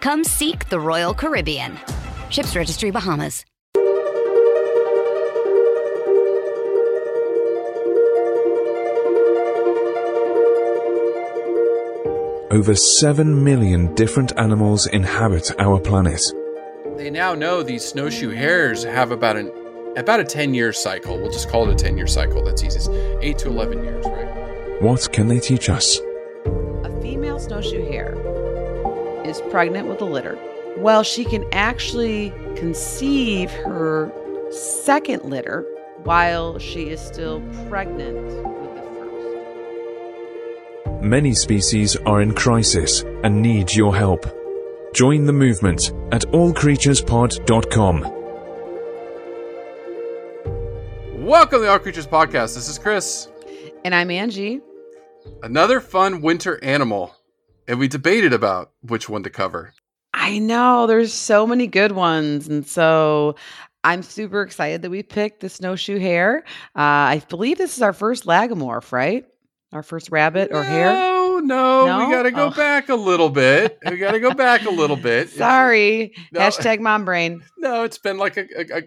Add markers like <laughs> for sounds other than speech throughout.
Come seek the Royal Caribbean. Ships Registry Bahamas. Over 7 million different animals inhabit our planet. They now know these snowshoe hares have about an about a 10 year cycle. We'll just call it a 10 year cycle. That's easy. 8 to 11 years, right? What can they teach us? A female snowshoe hare is pregnant with a litter. Well, she can actually conceive her second litter while she is still pregnant with the first. Many species are in crisis and need your help. Join the movement at allcreaturespod.com. Welcome to the All Creatures Podcast. This is Chris. And I'm Angie. Another fun winter animal. And we debated about which one to cover. I know there's so many good ones. And so I'm super excited that we picked the snowshoe hare. Uh, I believe this is our first lagomorph, right? Our first rabbit or hare? No, no, No? we got to go Oh. back a little bit. We got to go back a little bit. <laughs> Sorry. No. Hashtag mom brain. <laughs> No, it's been like a, a, a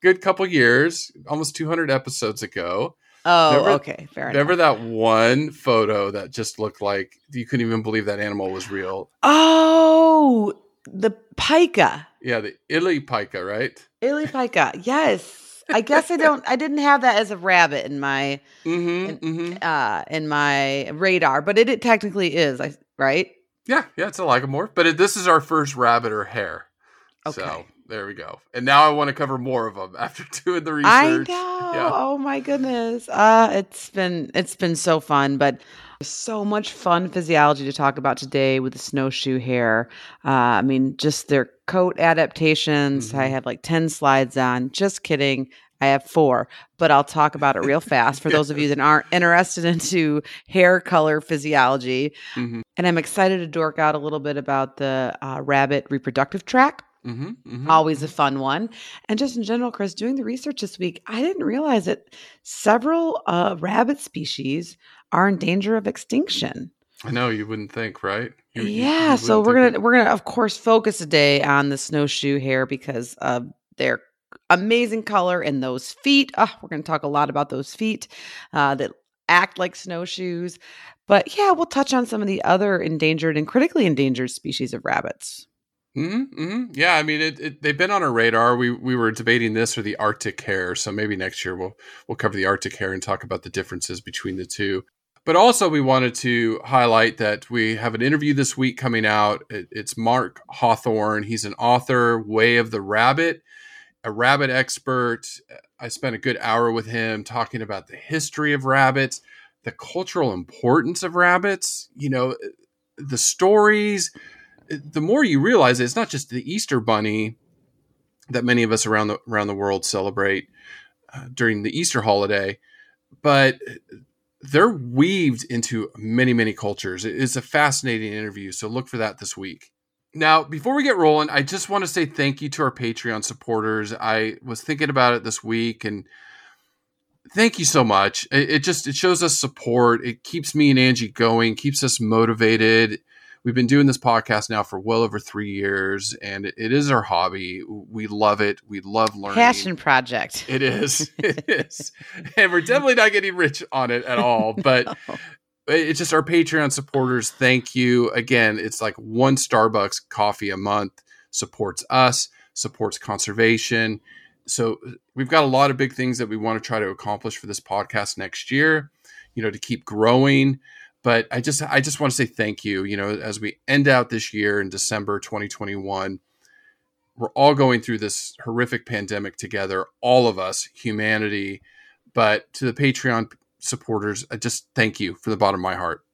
good couple years, almost 200 episodes ago. Oh, Remember- okay. Fair enough. Remember that one photo that just looked like you couldn't even believe that animal was real? Oh, the pika. Yeah, the Ili Pika, right? Ili pika. <laughs> Yes. I guess I don't I didn't have that as a rabbit in my Mm-hmm. mm-hmm. uh in my radar, but it, it technically is, I right? Yeah, yeah, it's a lagomorph, but it, this is our first rabbit or hare. So Okay. There we go. And now I want to cover more of them after <laughs> doing the research. I know. Yeah. Oh my goodness. Uh it's been it's been so fun, but so much fun physiology to talk about today with the snowshoe hare. Uh, I mean, just their coat adaptations. I Mhm. have like 10 slides on. Just kidding. I have four, but I'll talk about it real fast for those of you <laughs> that aren't interested into hair color physiology. Mhm. And I'm excited to dork out a little bit about the uh, rabbit reproductive tract Mm-hmm. mm-hmm. always a fun one. And just in general, Chris, doing the research this week, I didn't realize that several uh, rabbit species are in danger of extinction. I know you wouldn't think, right? You- you- you yeah, so we're gonna that- we're gonna of course focus today on the snowshoe hare because of their amazing color and those feet. Oh, we're gonna talk a lot about those feet uh, that act like snowshoes. But yeah, we'll touch on some of the other endangered and critically endangered species of rabbits. Mm-hmm, hmm Yeah, I mean, it, it, they've been on our radar. We we were debating this or the Arctic hare, so maybe next year we'll we'll cover the Arctic hare and talk about the differences between the two. But also, we wanted to highlight that we have an interview this week coming out. It, it's Mark Hawthorne. He's an author, Way of the Rabbit, a rabbit expert. I spent a good hour with him talking about the history of rabbits, the cultural importance of rabbits. You know, the stories the more you realize it's not just the Easter Bunny that many of us around the around the world celebrate uh, during the Easter holiday, but they're weaved into many many cultures. It is a fascinating interview, so look for that this week. Now, before we get rolling, I just want to say thank you to our Patreon supporters. I was thinking about it this week and thank you so much. It, it just it shows us support. It keeps me and Angie going, keeps us motivated. We've been doing this podcast now for well over three years, and it, it is our hobby. We love it. We love learning. Passion project. It is. <laughs> It is. and we're definitely not getting rich on it at all. <laughs> But No. it's just our Patreon supporters. Thank you. Again, it's like one Starbucks coffee a month. supports us, supports conservation. So we've got a lot of big things that we want to try to accomplish for this podcast next year, you know, to keep growing. But I just I just want to say thank you, you know, as we end out this year in December 2021 we're all going through this horrific pandemic together, all of us, humanity. But to the Patreon supporters, I just thank you from the bottom of my heart.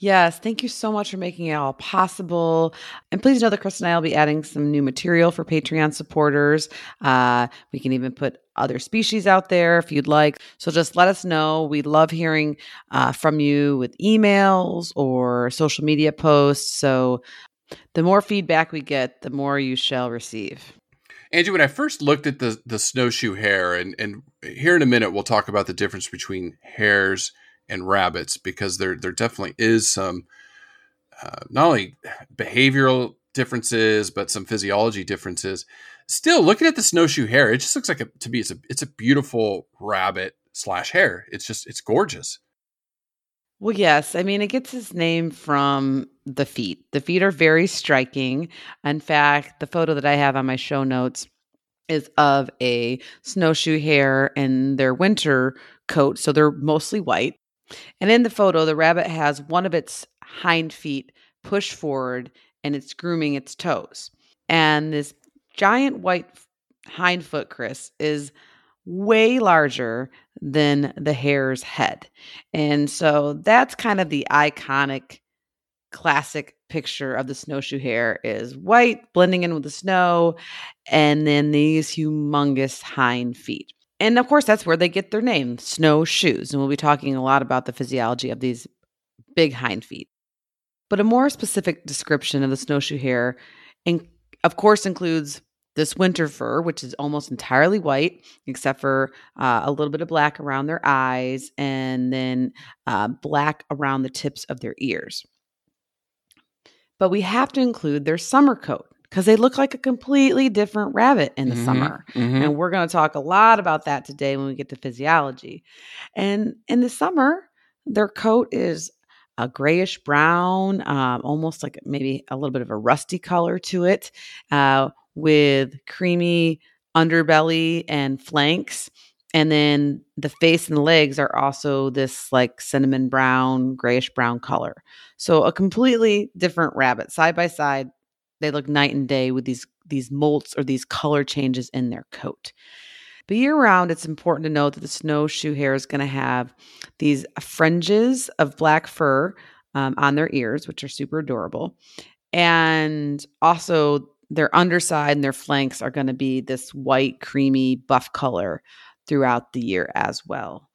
Yes, thank you so much for making it all possible. And please know that Chris and I will be adding some new material for Patreon supporters. Uh, we can even put other species out there if you'd like. So just let us know. We love hearing uh, from you with emails or social media posts. So the more feedback we get, the more you shall receive. Angie, when I first looked at the the snowshoe hare, and and here in a minute we'll talk about the difference between hares and rabbits because there there definitely is some uh, not only behavioral differences but some physiology differences. Still, looking at the snowshoe hare, it just looks like a, to me it's a it's a beautiful rabbit slash hare. It's just it's gorgeous. Well, yes. I mean, it gets its name from the feet. The feet are very striking. In fact, the photo that I have on my show notes is of a snowshoe hare in their winter coat. So they're mostly white. And in the photo, the rabbit has one of its hind feet pushed forward and it's grooming its toes. And this giant white hind foot, Chris, is way larger than the hare's head. And so that's kind of the iconic classic picture of the snowshoe hare is white blending in with the snow and then these humongous hind feet. And of course that's where they get their name, snowshoes. And we'll be talking a lot about the physiology of these big hind feet. But a more specific description of the snowshoe hare and of course includes this winter fur, which is almost entirely white, except for uh, a little bit of black around their eyes and then uh, black around the tips of their ears. But we have to include their summer coat because they look like a completely different rabbit in the mm-hmm, summer. Mm-hmm. And we're going to talk a lot about that today when we get to physiology. And in the summer, their coat is a grayish brown, um, almost like maybe a little bit of a rusty color to it. Uh, with creamy underbelly and flanks. And then the face and the legs are also this like cinnamon brown, grayish brown color. So a completely different rabbit side by side. They look night and day with these these molts or these color changes in their coat. But year round, it's important to note that the snowshoe hare is going to have these fringes of black fur um, on their ears, which are super adorable. And also, their underside and their flanks are going to be this white, creamy, buff color throughout the year as well.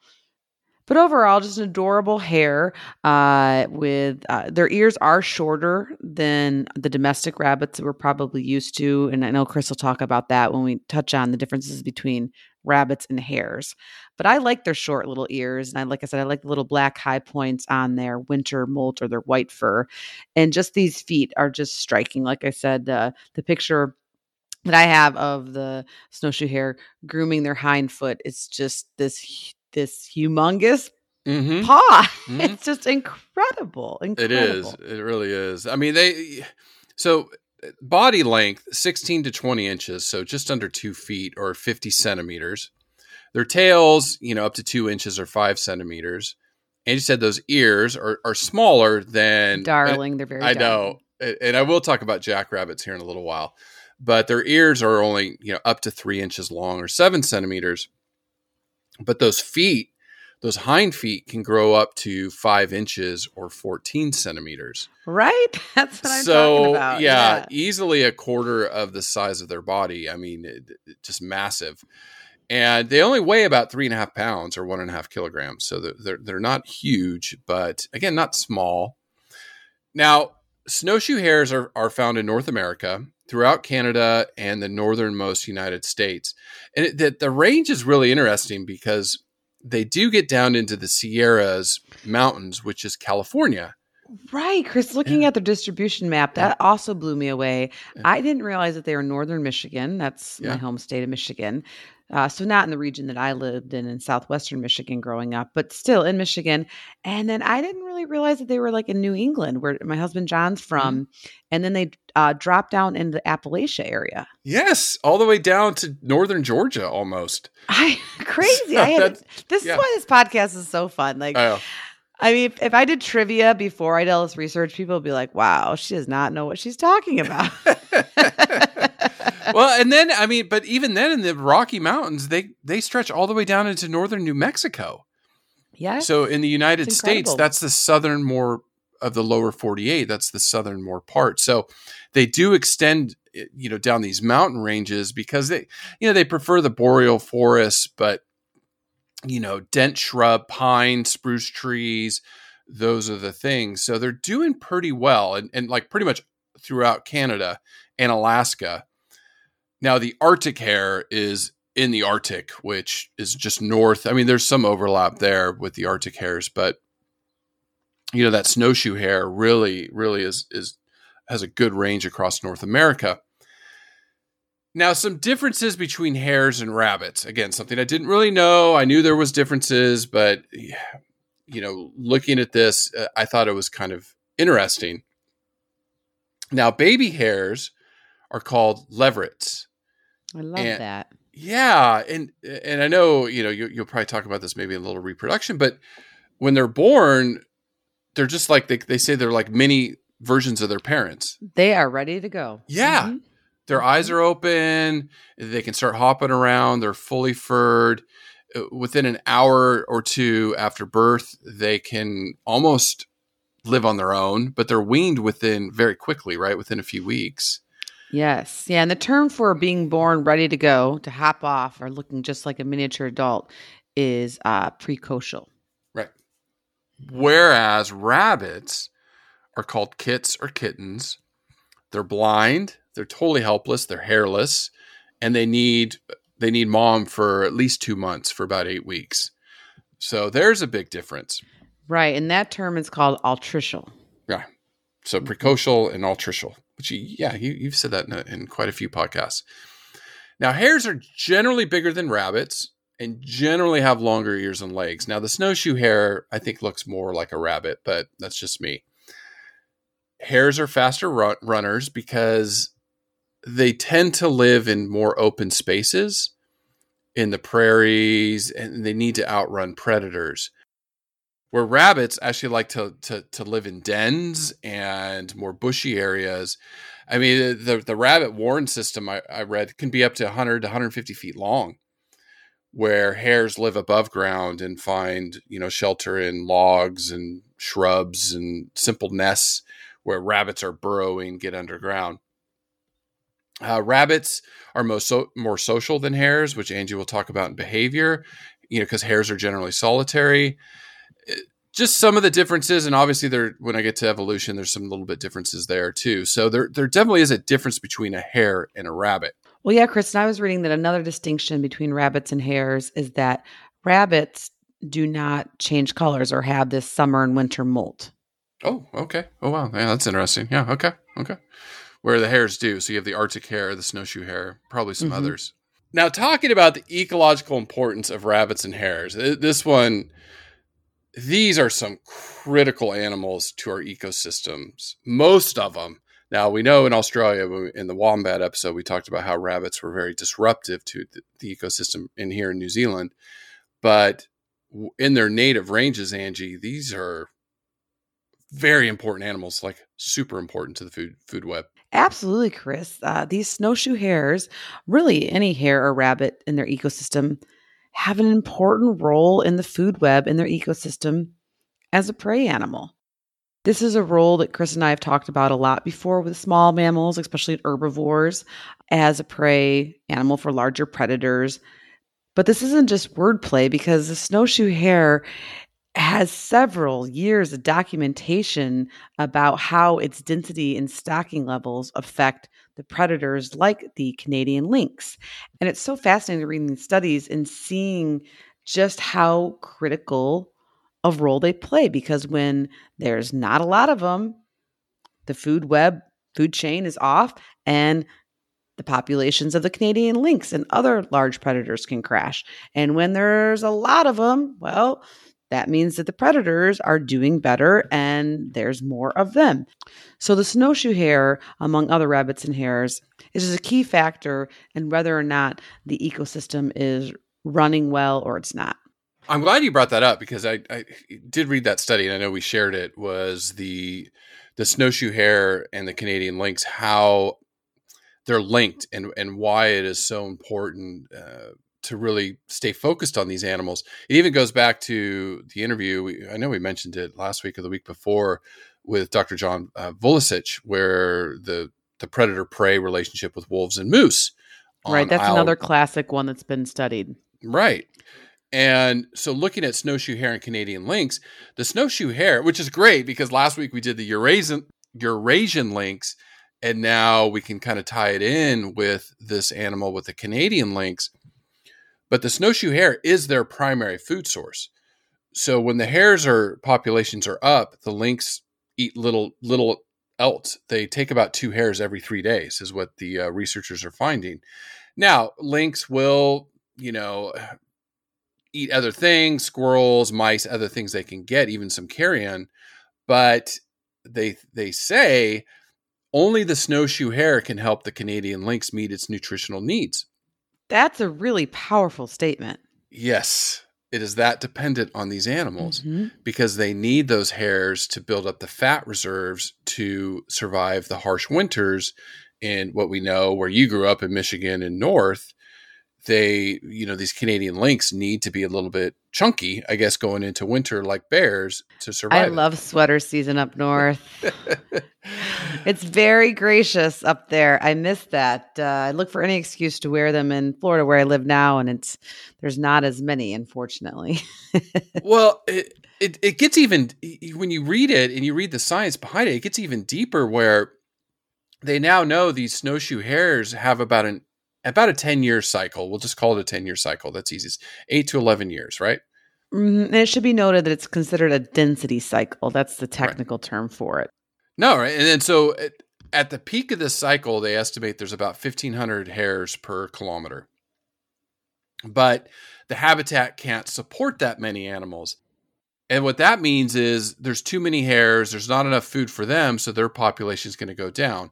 But overall, just an adorable hare. Uh, with uh, their ears are shorter than the domestic rabbits that we're probably used to, and I know Chris will talk about that when we touch on the differences between rabbits and hares. But I like their short little ears. And I, like I said, I like the little black high points on their winter molt or their white fur. And just these feet are just striking. Like I said, uh, the picture that I have of the snowshoe hare grooming their hind foot It's just this this humongous mm-hmm. paw. <laughs> Mm-hmm. It's just incredible, incredible. It is. It really is. I mean, they so body length 16 to 20 inches, so just under two feet or 50 centimeters. Their tails, you know, up to two inches or five centimeters. And you said those ears are, are smaller than darling. They're very. I darling. know, and I will talk about jackrabbits here in a little while, but their ears are only you know up to three inches long or seven centimeters. But those feet those hind feet can grow up to five inches or 14 centimeters. Right? <laughs> That's what I'm so, talking about. Yeah, yeah, easily a quarter of the size of their body. I mean, it, it, just massive. And they only weigh about three and a half pounds or one and a half kilograms. So they're, they're, they're not huge, but again, not small. Now, snowshoe hares are, are found in North America, throughout Canada, and the northernmost United States. And it, the, the range is really interesting because they do get down into the Sierras mountains, which is California. Right, Chris. Looking Yeah. at the distribution map, Yeah. that also blew me away. Yeah. I didn't realize that they were northern Michigan. That's Yeah. my home state of Michigan. Uh, so not in the region that I lived in in southwestern Michigan growing up, but still in Michigan. And then I didn't really realize that they were like in New England, where my husband John's Mm-hmm. from. And then they uh, dropped down in the Appalachia area. Yes, all the way down to northern Georgia almost. <laughs> I <laughs> crazy. I had this yeah. is why this podcast is so fun. Like Oh, I mean, if, if I did trivia before I did all this research, people would be like, wow, she does not know what she's talking about. <laughs> well, and then I mean, but even then in the Rocky Mountains, they they stretch all the way down into northern New Mexico. yeah. So in the United States, that's the southern more of the lower 48. That's the southern more part. So they do extend, eh, you know, down these mountain ranges because they, you know, they prefer the boreal forests, but you know, dense shrub, pine, spruce trees, those are the things. So they're doing pretty well and, and like pretty much throughout Canada and Alaska. Now the Arctic hare is in the Arctic, which is just north. I mean, there's some overlap there with the Arctic hares, but you know that snowshoe hare really, really is is has a good range across North America. Now, some differences between hares and rabbits. Again, something I didn't really know. I knew there was differences, but you know, looking at this, uh, I thought it was kind of interesting. Now, baby hares are called leverets. I love and- that. Yeah, and and I know you know you, you'll probably talk about this maybe in a little reproduction, but when they're born, they're just like they they say they're like mini versions of their parents. They are ready to go. Yeah. Mhm. Their eyes are open. They can start hopping around. They're fully furred. Uh, Within an hour or two after birth, they can almost live on their own, but they're weaned within very quickly, right? Within a few weeks. Yes. Yeah. And the term for being born ready to go, to hop off, or looking just like a miniature adult is uh, precocial. Right. Whereas rabbits are called kits or kittens. They're blind, they're totally helpless, they're hairless, and they need they need mom for at least 2 months for about 8 weeks. So there's a big difference. Right. And that term is called altricial. Yeah. So precocial and altricial, which you, yeah, you, you've said that in, a, in quite a few podcasts. Now, hares are generally bigger than rabbits and generally have longer ears and legs. Now, the snowshoe hare, I think, looks more like a rabbit, but that's just me. Hares are faster run- runners because they tend to live in more open spaces in the prairies and they need to outrun predators where rabbits actually like to, to to live in dens and more bushy areas. I mean, the the rabbit warren system I, I read can be up to 100 to 150 feet long, where hares live above ground and find you know shelter in logs and shrubs and simple nests, where rabbits are burrowing, get underground. Uh, rabbits are most so, more social than hares, which Angie will talk about in behavior. You know, because hares are generally solitary just some of the differences and obviously there when i get to evolution there's some little bit differences there too. So there there definitely is a difference between a hare and a rabbit. Well, yeah, Chris, and I was reading that another distinction between rabbits and hares is that rabbits do not change colors or have this summer and winter molt. oh okay. Oh wow. Yeah that's interesting. Yeah okay okay. Where the hares do. So you have the arctic hare the snowshoe hare probably some Mhm. others. Now talking about the ecological importance of rabbits and hares this one these are some critical animals to our ecosystems most of them Now we know in Australia, in the wombat episode, we talked about how rabbits were very disruptive to the, ecosystem in here in New Zealand, but in their native ranges, Angie, these are very important animals, like super important to the food food web. Absolutely, Chris. Uh, these snowshoe hares, really any hare or rabbit in their ecosystem, have an important role in the food web in their ecosystem as a prey animal. This is a role that Chris and I have talked about a lot before with small mammals, especially herbivores, as a prey animal for larger predators. But this isn't just wordplay because the snowshoe hare has several years of documentation about how its density and stocking levels affect the predators like the Canadian lynx. And it's so fascinating reading these studies and seeing just how critical of a role they play because when there's not a lot of them, the food web, food chain is off, and the populations of the Canadian lynx and other large predators can crash. And when there's a lot of them, well, that means that the predators are doing better and there's more of them. So, the snowshoe hare, among other rabbits and hares, is a key factor in whether or not the ecosystem is running well or it's not. I'm glad you brought that up because I, I did read that study and I know we shared it. Was the the snowshoe hare and the Canadian lynx how they're linked and and why it is so important uh, to really stay focused on these animals. It even goes back to the interview. We, I know we mentioned it last week or the week before with Dr. John uh, where the the predator prey relationship with wolves and moose. Right, that's Isle- another classic one that's been studied. Right. And so looking at snowshoe hare and Canadian lynx, the snowshoe hare, which is great because last week we did the Eurasian Eurasian lynx, and now we can kind of tie it in with this animal with the Canadian lynx. But the snowshoe hare is their primary food source. So when the hares are populations are up, the lynx eat little little else. They take about two hares every three days, is what the uh, researchers are finding. Now, lynx will, you know, eat other things, squirrels, mice, other things they can get, even some carrion. But they they say only the snowshoe hare can help the Canadian lynx meet its nutritional needs. That's a really powerful statement. Yes, it is that dependent on these animals mm-hmm. because they need those hares to build up the fat reserves to survive the harsh winters in what we know where you grew up in Michigan and North they, you know, these Canadian lynx need to be a little bit chunky, I guess, going into winter like bears to survive. I love sweater season up north. <laughs> it's very gracious up there. I miss that. Uh, I look for any excuse to wear them in Florida where I live now, and it's there's not as many, unfortunately. <laughs> well, it, it it gets even when you read it and you read the science behind it, it gets even deeper where they now know these snowshoe hares have about an about a 10 year cycle. We'll just call it a 10 year cycle. That's easy. Eight to 11 years, right? Mm-hmm. And it should be noted that it's considered a density cycle. That's the technical right. term for it. No, right. And then so at, at the peak of this cycle, they estimate there's about 1,500 hares per kilometer. But the habitat can't support that many animals. And what that means is there's too many hares, there's not enough food for them, so their population is going to go down.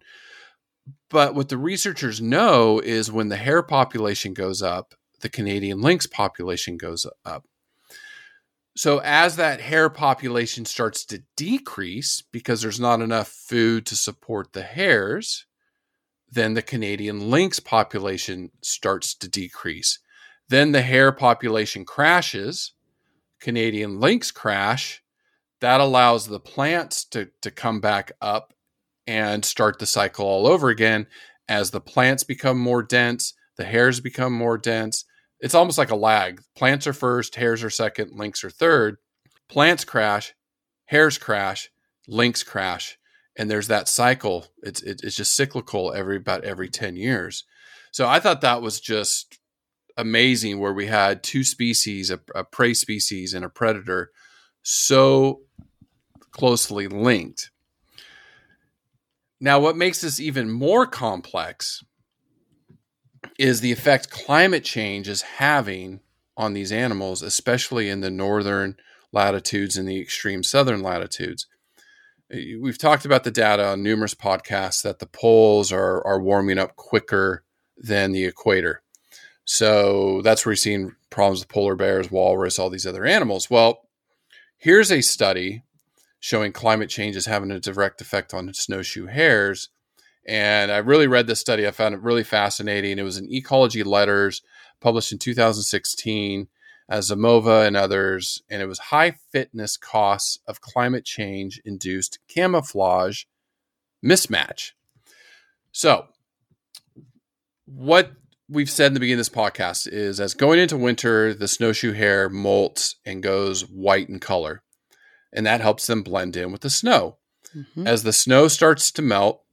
But what the researchers know is when the hare population goes up, the Canadian lynx population goes up. So as that hare population starts to decrease because there's not enough food to support the hares, then the Canadian lynx population starts to decrease. Then the hare population crashes, Canadian lynx crash. That allows the plants to, to come back up and start the cycle all over again as the plants become more dense, the hares become more dense. It's almost like a lag. Plants are first, hares are second, lynx are third. Plants crash, hares crash, lynx crash, and there's that cycle. It's it's just cyclical every about every 10 years. So I thought that was just amazing where we had two species, a, a prey species and a predator so closely linked now, what makes this even more complex is the effect climate change is having on these animals, especially in the northern latitudes and the extreme southern latitudes. Uh, we've talked about the data on numerous podcasts that the poles are, are warming up quicker than the equator. So that's where you're seeing problems with polar bears, walrus, all these other animals. Well, here's a study showing climate change is having a direct effect on snowshoe hares. And I really read this study. I found it really fascinating. It was in Ecology Letters, published in 2016 as uh, Zimova and others, and it was high fitness costs of climate change induced camouflage mismatch. So, what we've said in the beginning of this podcast is as going into winter, the snowshoe hare molts and goes white in color and that helps them blend in with the snow. Mm-hmm. As the snow starts to melt,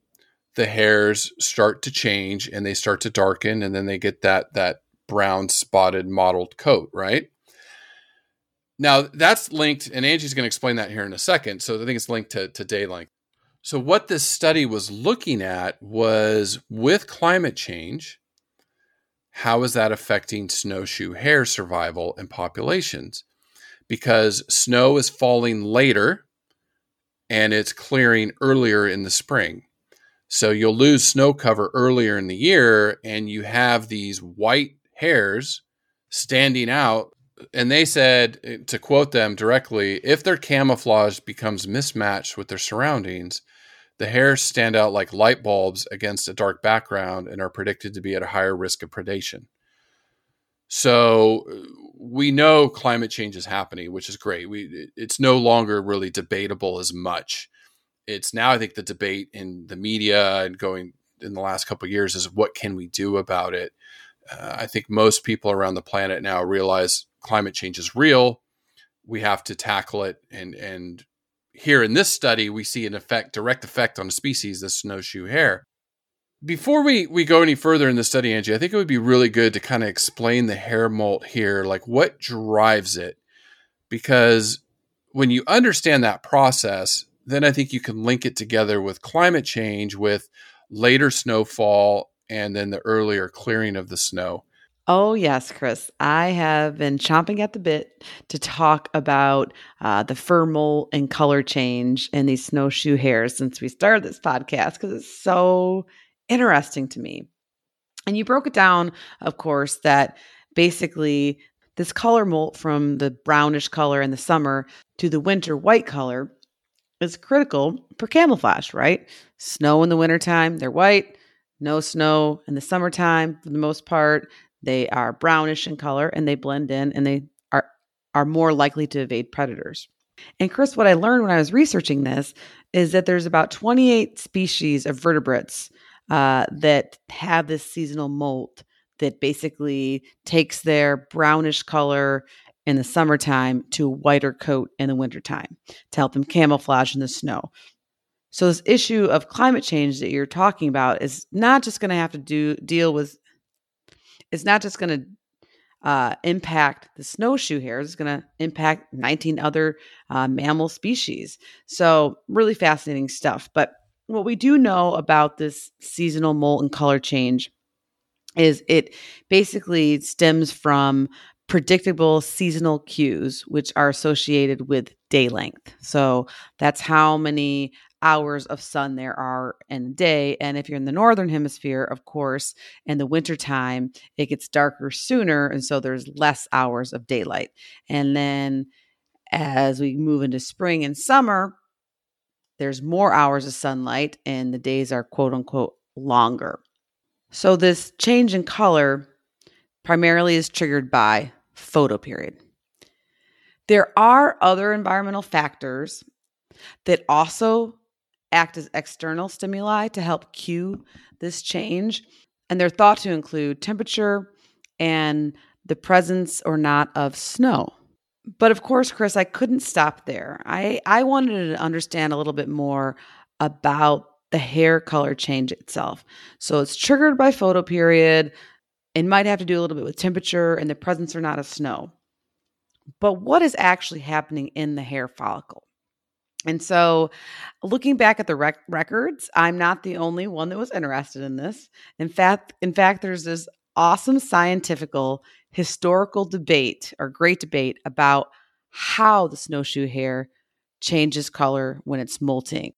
the hairs start to change and they start to darken and then they get that that brown spotted mottled coat, right? Now that's linked, and Angie's going to explain that here in a second. So I think it's linked to, to day length. So what this study was looking at was with climate change, how is that affecting snowshoe hare survival and populations? Because snow is falling later and it's clearing earlier in the spring. So you'll lose snow cover earlier in the year and you have these white hares standing out and they said to quote them directly if their camouflage becomes mismatched with their surroundings the hares stand out like light bulbs against a dark background and are predicted to be at a higher risk of predation so we know climate change is happening which is great we it's no longer really debatable as much it's now i think the debate in the media and going in the last couple years is what can we do about it uh, I think most people around the planet now realize climate change is real. We have to tackle it. And, and here in this study, we see an effect, direct effect on a species, the snowshoe hare. Before we, we go any further in the study, Angie, I think it would be really good to kind of explain the hair molt here, like what drives it. Because when you understand that process, then I think you can link it together with climate change, with later snowfall, and then the earlier clearing of the snow. Oh, yes, Chris. I have been chomping at the bit to talk about uh, the fur molt and color change in these snowshoe hares since we started this podcast because it's so interesting to me. And you broke it down, of course, that basically this color molt from the brownish color in the summer to the winter white color is critical for camouflage, right? Snow in the wintertime, they're white. No snow in the summertime for the most part. They are brownish in color and they blend in and they are, are more likely to evade predators. And Chris, what I learned when I was researching this is that there's about 28 species of vertebrates uh, that have this seasonal molt that basically takes their brownish color in the summertime to a whiter coat in the wintertime to help them camouflage in the snow. So this issue of climate change that you're talking about is not just going to have to do deal with it's not just going to uh, impact the snowshoe hares, it's going to impact 19 other uh, mammal species. So, really fascinating stuff. But what we do know about this seasonal molt and color change is it basically stems from predictable seasonal cues, which are associated with day length. So, that's how many hours of sun there are in a day. And if you're in the northern hemisphere, of course, in the wintertime, it gets darker sooner. And so there's less hours of daylight. And then as we move into spring and summer, there's more hours of sunlight and the days are quote unquote longer. So this change in color primarily is triggered by photoperiod. There are other environmental factors that also act as external stimuli to help cue this change. And they're thought to include temperature and the presence or not of snow. But of course, Chris, I couldn't stop there. I, I wanted to understand a little bit more about the hair color change itself. So it's triggered by photoperiod. It might have to do a little bit with temperature and the presence or not of snow. But what is actually happening in the hair follicle? And so, looking back at the rec- records, I'm not the only one that was interested in this. In fact, in fact, there's this awesome scientifical historical debate or great debate about how the snowshoe hare changes color when it's molting.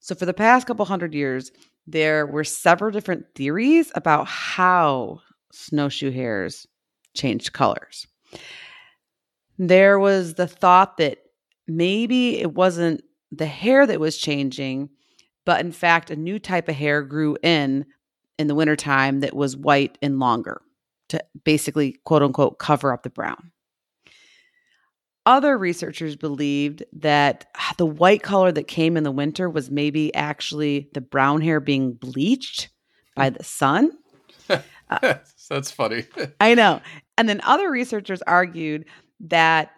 So, for the past couple hundred years, there were several different theories about how snowshoe hares changed colors. There was the thought that maybe it wasn't the hair that was changing, but in fact, a new type of hair grew in in the wintertime that was white and longer to basically, quote unquote, cover up the brown. Other researchers believed that the white color that came in the winter was maybe actually the brown hair being bleached by the sun. <laughs> uh, That's funny. <laughs> I know. And then other researchers argued that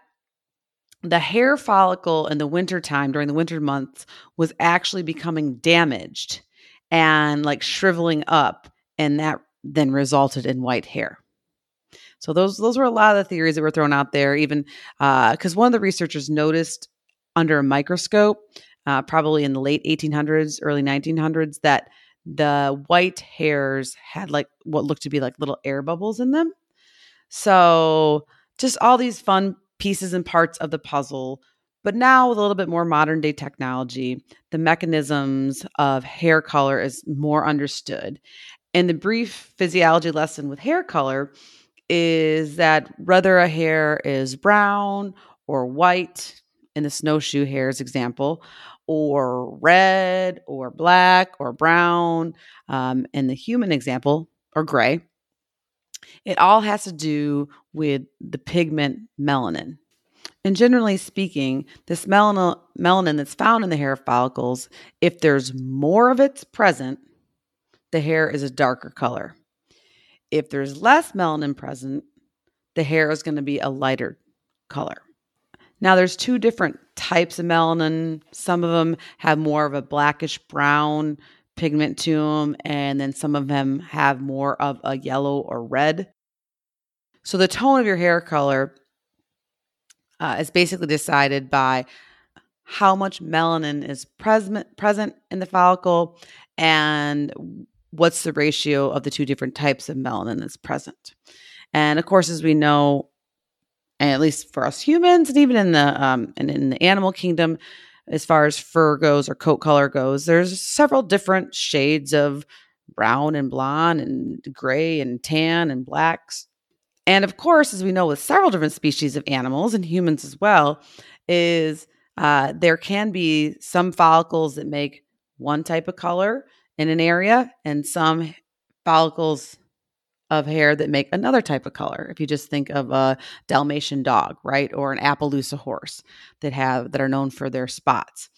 the hair follicle in the wintertime during the winter months was actually becoming damaged and like shriveling up and that then resulted in white hair So those those were a lot of the theories that were thrown out there. Even because uh, one of the researchers noticed under a microscope, uh, probably in the late 1800s, early 1900s, that the white hairs had like what looked to be like little air bubbles in them. So just all these fun pieces and parts of the puzzle. But now with a little bit more modern day technology, the mechanisms of hair color is more understood. And the brief physiology lesson with hair color is that whether a hair is brown or white, in the snowshoe hare's example, or red or black or brown, um, in the human example, or gray, it all has to do with the pigment melanin. And generally speaking, this melanin, melanin that's found in the hair follicles, if there's more of it present, the hair is a darker color. If there's less melanin present, the hair is going to be a lighter color. Now, there's two different types of melanin. Some of them have more of a blackish brown pigment to them, and then some of them have more of a yellow or red. So, the tone of your hair color uh, is basically decided by how much melanin is present present in the follicle and what's the ratio of the two different types of melanin that's present. And of course, as we know, and at least for us humans, and even in the um, and in the animal kingdom, as far as fur goes or coat color goes, there's several different shades of brown and blonde and gray and tan and blacks. And of course, as we know with several different species of animals and humans as well, is uh, there can be some follicles that make one type of color in an area and some follicles of hair that make another type of color. If you just think of a Dalmatian dog, right, or an Appaloosa horse that have that are known for their spots,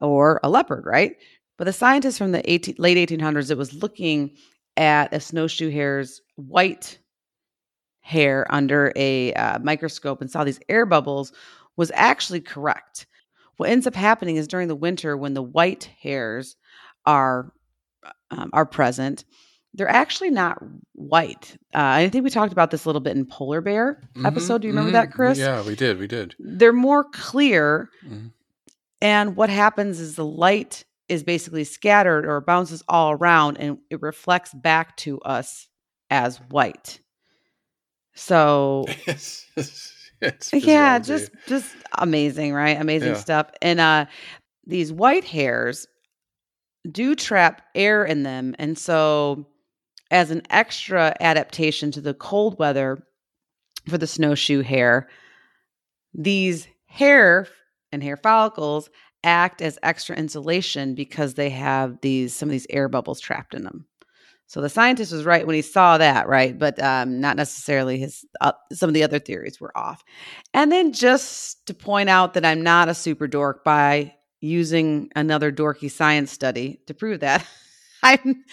or a leopard, right? But the scientists from the 18, late 1800s that was looking at a snowshoe hare's white hair under a uh, microscope and saw these air bubbles was actually correct. What ends up happening is during the winter when the white hairs are um, are present, they're actually not white. Uh, I think we talked about this a little bit in Polar Bear mm-hmm, episode. Do you remember mm-hmm. that, Chris? Yeah, we did. We did. They're more clear. Mm-hmm. And what happens is the light is basically scattered or bounces all around and it reflects back to us as white. So <laughs> it's, it's yeah, just just amazing, right? Amazing yeah. stuff. And uh these white hairs do trap air in them. And so, as an extra adaptation to the cold weather for the snowshoe hare, these hair and hair follicles act as extra insulation because they have these some of these air bubbles trapped in them. So the scientist was right when he saw that, right? But um, not necessarily his. Uh, some of the other theories were off. And then just to point out that I'm not a super dork by using another dorky science study to prove that. <laughs> I'm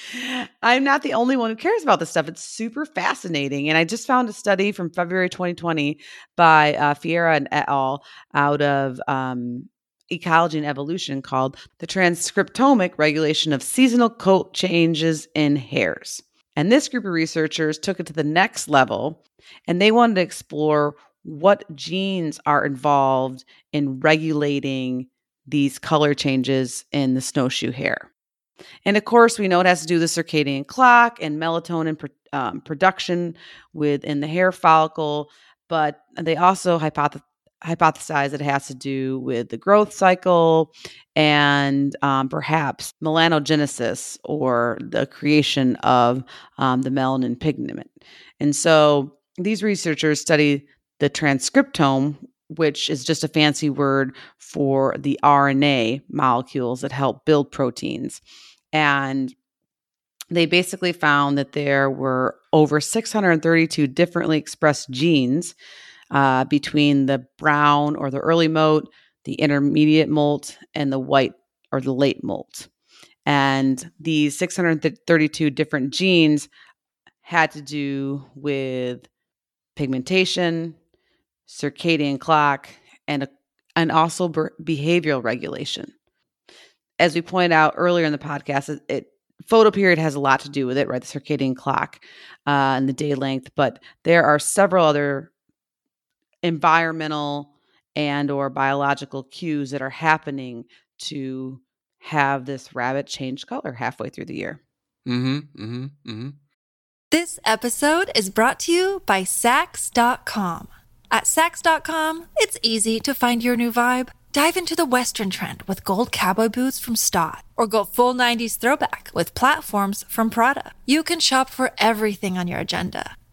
I'm not the only one who cares about this stuff. It's super fascinating, and I just found a study from February 2020 by uh, Ferreira and et al. out of um, Ecology and Evolution called "The Transcriptomic Regulation of Seasonal Coat Changes in Hares." And this group of researchers took it to the next level, and they wanted to explore what genes are involved in regulating these color changes in the snowshoe hare. And of course, we know it has to do with the circadian clock and melatonin um, production within the hair follicle, but they also hypoth- hypothesize that it has to do with the growth cycle and um, perhaps melanogenesis or the creation of um, the melanin pigment. And so these researchers study the transcriptome, which is just a fancy word for the RNA molecules that help build proteins. And they basically found that there were over 632 differently expressed genes uh, between the brown or the early molt, the intermediate molt, and the white or the late molt. And these 632 different genes had to do with pigmentation, circadian clock, and, and also behavioral regulation. As we pointed out earlier in the podcast, it, it photoperiod has a lot to do with it, right? The circadian clock uh, and the day length, but there are several other environmental and or biological cues that are happening to have this rabbit change color halfway through the year. Mm-hmm. Mm-hmm. Mm-hmm. This episode is brought to you by Saks.com. At Saks.com, it's easy to find your new vibe. Dive into the Western trend with gold cowboy boots from Staud, or go full 90s throwback with platforms from Prada. You can shop for everything on your agenda,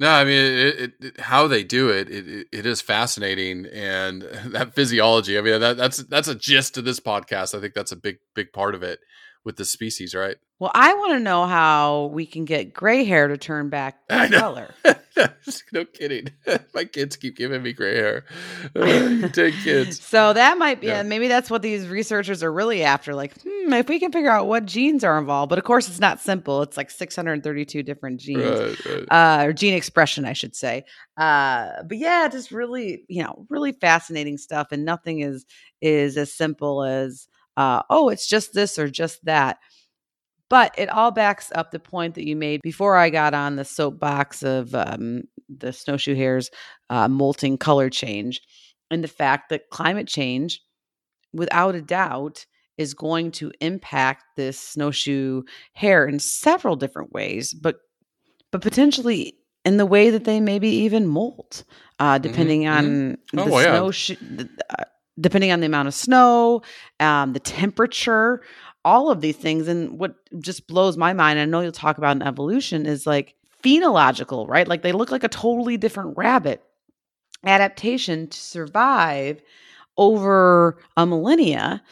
No, I mean it, it, it, how they do it, it. It is fascinating, and <laughs> that physiology. I mean, that, that's that's a gist of this podcast. I think that's a big big part of it with the species, right? Well, I want to know how we can get gray hair to turn back <laughs> color. <laughs> no kidding. <laughs> My kids keep giving me gray hair. Take kids. so that might be, yeah. maybe that's what these researchers are really after. Like, hmm, if we can figure out what genes are involved. But of course, it's not simple. It's like 632 different genes, right, right. Uh, or gene expression, I should say. Uh, but yeah, just really, you know, really fascinating stuff. And nothing is is as simple as, uh, oh, it's just this or just that but it all backs up the point that you made before I got on the soapbox of um, the snowshoe hares uh, molting color change and the fact that climate change, without a doubt, is going to impact this snowshoe hare in several different ways, but but potentially in the way that they maybe even molt, uh, mm-hmm, depending mm-hmm. on oh, the yeah. snow, uh, depending on the amount of snow, um, the temperature all of these things. And what just blows my mind, I know you'll talk about in evolution, is like phenological, right? Like they look like a totally different rabbit. Adaptation to survive over a millennia.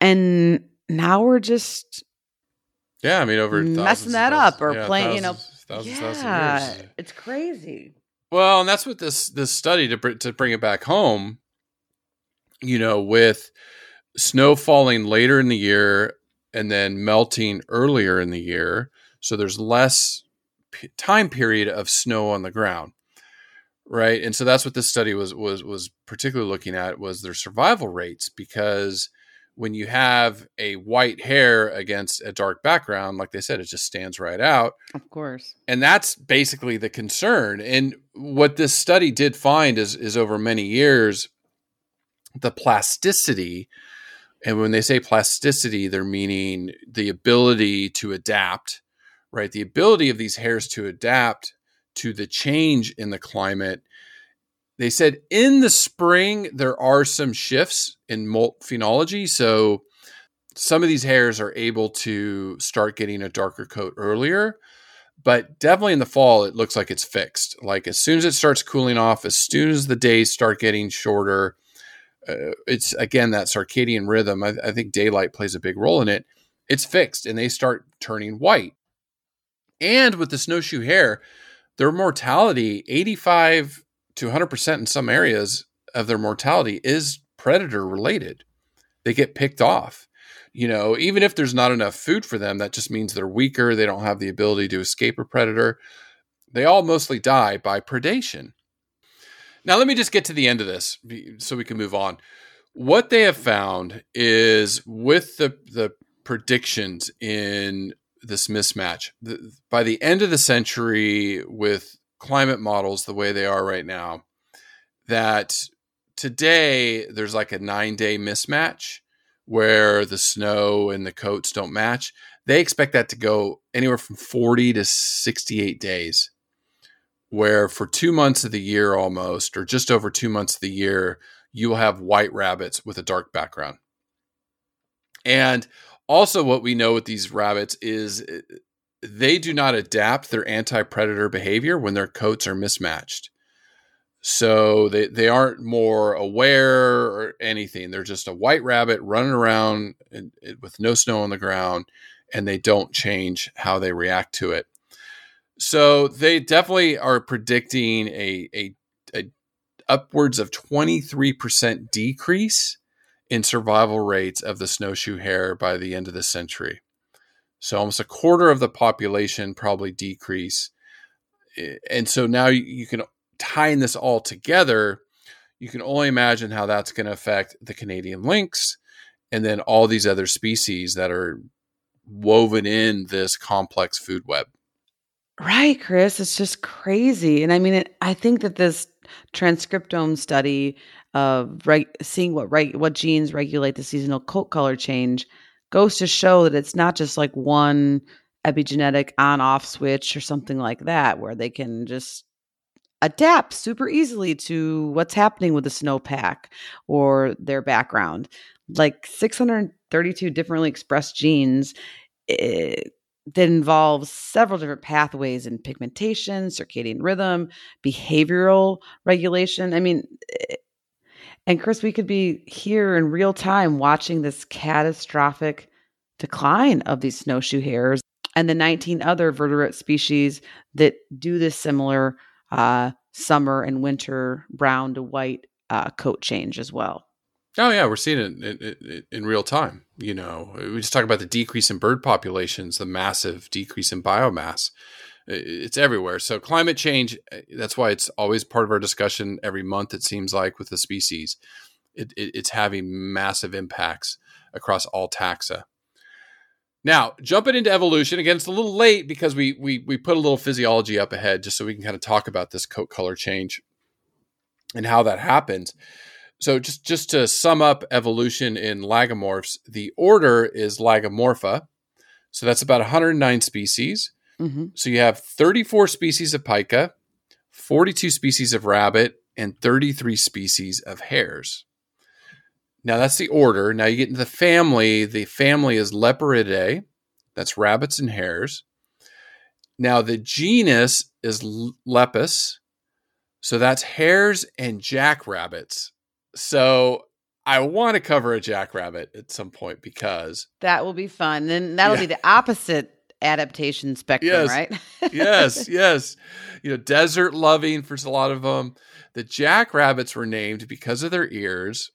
And now we're just yeah, I mean over messing that up or yeah, playing, you know, thousands, yeah, thousands it's crazy. Well, and that's what this this study to to bring it back home, you know, with snow falling later in the year and then melting earlier in the year. So there's less p- time period of snow on the ground. Right. And so that's what this study was was was particularly looking at was their survival rates because when you have a white hare against a dark background, like they said, it just stands right out. Of course. And that's basically the concern. And what this study did find is is over many years, the plasticity and when they say plasticity, they're meaning the ability to adapt, right? The ability of these hares to adapt to the change in the climate. They said in the spring, there are some shifts in molt phenology. So some of these hares are able to start getting a darker coat earlier. But definitely in the fall, it looks like it's fixed. Like as soon as it starts cooling off, as soon as the days start getting shorter, uh, it's again that circadian rhythm. I, I think daylight plays a big role in it. It's fixed, and they start turning white. And with the snowshoe hare, their mortality, 85 to 100% in some areas of their mortality is predator related. They get picked off. You know, even if there's not enough food for them, that just means they're weaker. They don't have the ability to escape a predator. They all mostly die by predation. Now, let me just get to the end of this so we can move on. What they have found is with the, the predictions in this mismatch, the, by the end of the century, with climate models the way they are right now, that today there's like a nine day mismatch where the snow and the coats don't match. They expect that to go anywhere from 40 to 68 days where for two months of the year almost, or just over two months of the year, you will have white rabbits with a dark background. And also, what we know with these rabbits is eh, they do not adapt their anti predator behavior when their coats are mismatched. So they, they aren't more aware or anything. They're just a white rabbit running around in, in, with no snow on the ground, and they don't change how they react to it. So they definitely are predicting a, a, a upwards of 23% decrease in survival rates of the snowshoe hare by the end of the century. So almost a quarter of the population probably decrease. Eh, and so now you can tying this all together, you can only imagine how that's going to affect the Canadian lynx and then all these other species that are woven in this complex food web. Right, Chris. It's just crazy. And I mean, it, I think that this transcriptome study of reg- seeing what reg- what genes regulate the seasonal coat color change goes to show that it's not just like one epigenetic on off switch or something like that where they can just adapt super easily to what's happening with the snowpack or their background. Like 632 differently expressed genes it, that involves several different pathways in pigmentation, circadian rhythm, behavioral regulation. I mean, eh, and Chris, we could be here in real time watching this catastrophic decline of these snowshoe hares and the 19 other vertebrate species that do this similar uh, summer and winter brown to white uh, coat change as well. Oh yeah, we're seeing it in, in, in, real time. You know, we just talk about the decrease in bird populations, the massive decrease in biomass. It's everywhere. So climate change. Eh, that's why it's always part of our discussion every month. It seems like with the species, it, it, it's having massive impacts across all taxa. Now, jumping into evolution again, it's a little late because we we we put a little physiology up ahead just so we can kind of talk about this coat color change and how that happens. So just just to sum up evolution in lagomorphs, the order is Lagomorpha. So that's about 109 species. Mm-hmm. So you have 34 species of pika, 42 species of rabbit, and 33 species of hares. Now that's the order. Now you get into the family. The family is Leporidae. That's rabbits and hares. Now the genus is Lepus. So that's hares and jackrabbits. So I want to cover a jackrabbit at some point because that will be fun. Then that'll yeah. be the opposite adaptation spectrum, yes. right? yes, <laughs> yes. You know, desert loving for a lot of them. The jackrabbits were named because of their ears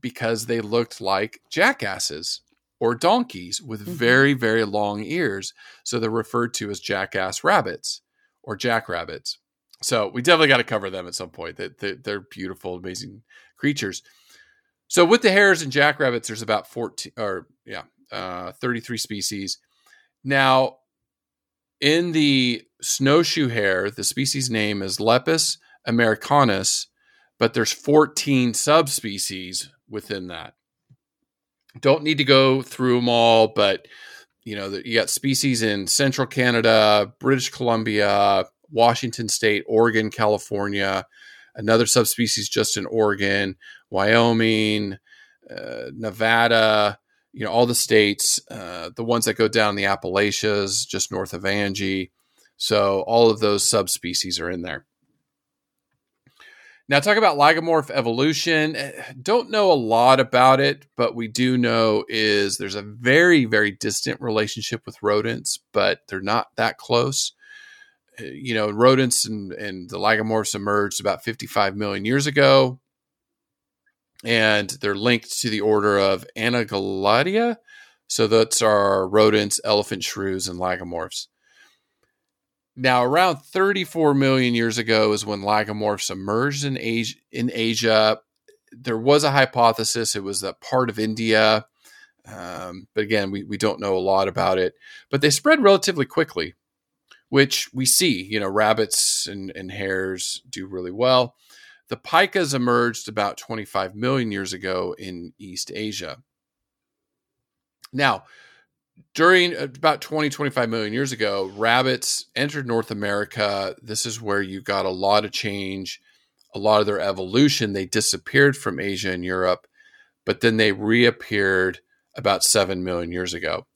because they looked like jackasses or donkeys with mm-hmm. very, very long ears. So they're referred to as jackass rabbits or jackrabbits. So we definitely got to cover them at some point. That they're beautiful, amazing creatures. So with the hares and jackrabbits, there's about 14 or yeah, uh, 33 species. Now, in the snowshoe hare, the species name is Lepus americanus, but there's 14 subspecies within that. Don't need to go through them all, but you know, you got species in central Canada, British Columbia, Washington State, Oregon, California, another subspecies just in Oregon, Wyoming, uh, Nevada, you know, all the states, uh, the ones that go down the Appalachians, just north of Angie. So all of those subspecies are in there. Now, talk about lagomorph evolution. Eh, don't know a lot about it, but we do know is there's a very, very distant relationship with rodents, but they're not that close. You know, rodents and, and the lagomorphs emerged about 55 million years ago, and they're linked to the order of Anagallidae. So that's our rodents, elephant shrews, and lagomorphs. Now, around 34 million years ago is when lagomorphs emerged in Asia. In Asia. There was a hypothesis it was a part of India, um, but again, we, we don't know a lot about it. But they spread relatively quickly, which we see. You know, rabbits and, and hares do really well. The pikas emerged about 25 million years ago in East Asia. Now, during uh, about 20 25 million years ago rabbits entered north america this is where you got a lot of change a lot of their evolution they disappeared from asia and europe but then they reappeared about 7 million years ago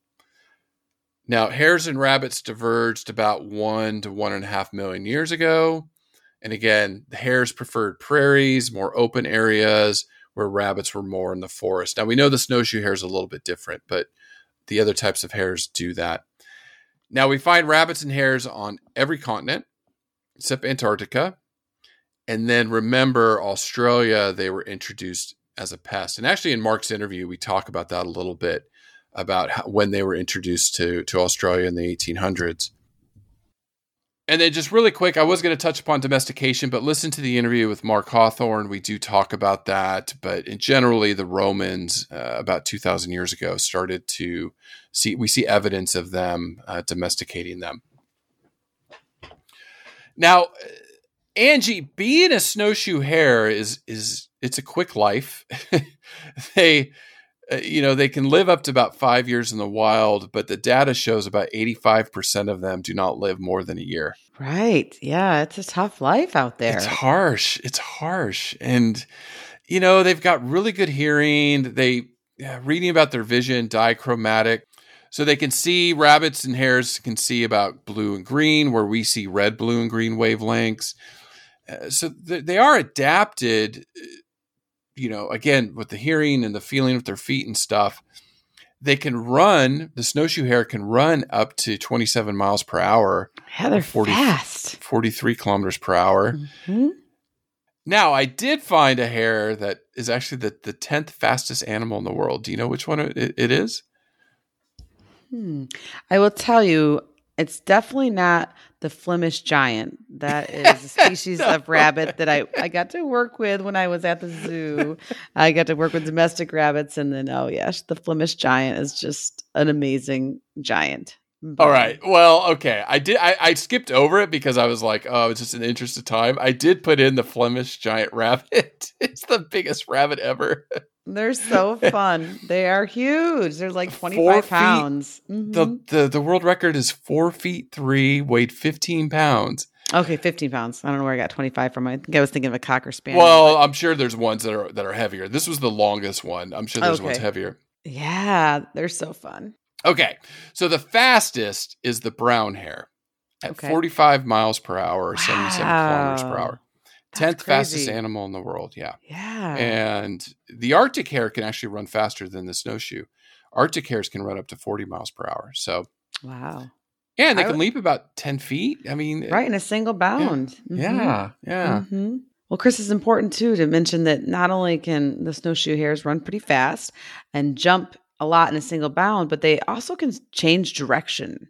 Now, hares and rabbits diverged about one to one and a half million years ago. And again, the hares preferred prairies, more open areas, where rabbits were more in the forest. Now, we know the snowshoe hare is a little bit different, but the other types of hares do that. Now, we find rabbits and hares on every continent except Antarctica. And then remember, Australia, they were introduced as a pest. And actually, in Mark's interview, we talk about that a little bit about how, when they were introduced to, to Australia in the 1800s. And then just really quick, I was going to touch upon domestication, but listen to the interview with Mark Hawthorne. We do talk about that. But in generally, the Romans uh, about 2,000 years ago started to see, we see evidence of them uh, domesticating them. Now, Angie, being a snowshoe hare is is it's a quick life. <laughs> they uh, you know, they can live up to about five years in the wild, but the data shows about 85% of them do not live more than a year. Right. Yeah. It's a tough life out there. It's harsh. It's harsh. And, you know, they've got really good hearing. They, yeah, reading about their vision, dichromatic. So they can see, rabbits and hares can see about blue and green, where we see red, blue, and green wavelengths. Uh, so th- they are adapted you know, again, with the hearing and the feeling with their feet and stuff, they can run, the snowshoe hare can run up to 27 miles per hour. Yeah, they're 40, fast. 43 kilometers per hour. Mm-hmm. Now, I did find a hare that is actually the, the 10th fastest animal in the world. Do you know which one it, it is? Hmm. I will tell you, it's definitely not the Flemish giant. That <laughs> is a species no. of rabbit that I, I got to work with when I was at the zoo. I got to work with domestic rabbits. And then, oh, yes, the Flemish giant is just an amazing giant. But, All right. Well, okay. I did. I, I skipped over it because I was like, oh, it's just an interest of time. I did put in the Flemish giant rabbit. <laughs> it's the biggest rabbit ever. <laughs> They're so fun. they are huge. They're like <laughs> 25 pounds. Mm-hmm. The, the the world record is four feet three, weighed 15 pounds. Okay, 15 pounds. I don't know where I got 25 from. I think I was thinking of a cocker spaniel. Well, I'm sure there's ones that are that are heavier. This was the longest one. I'm sure there's okay. ones heavier. Yeah, they're so fun. Okay. So the fastest is the brown hare at okay. 45 miles per hour or wow. 77 kilometers per hour. Tenth fastest animal in the world. Yeah. Yeah. And the Arctic hare can actually run faster than the snowshoe. Arctic hares can run up to 40 miles per hour. So, wow. Yeah, and they I can leap about 10 feet. I mean, right in a single bound. Yeah. Mm-hmm. Yeah. yeah. Mm-hmm. Well, Chris, is important too to mention that not only can the snowshoe hares run pretty fast and jump a lot in a single bound, but they also can change direction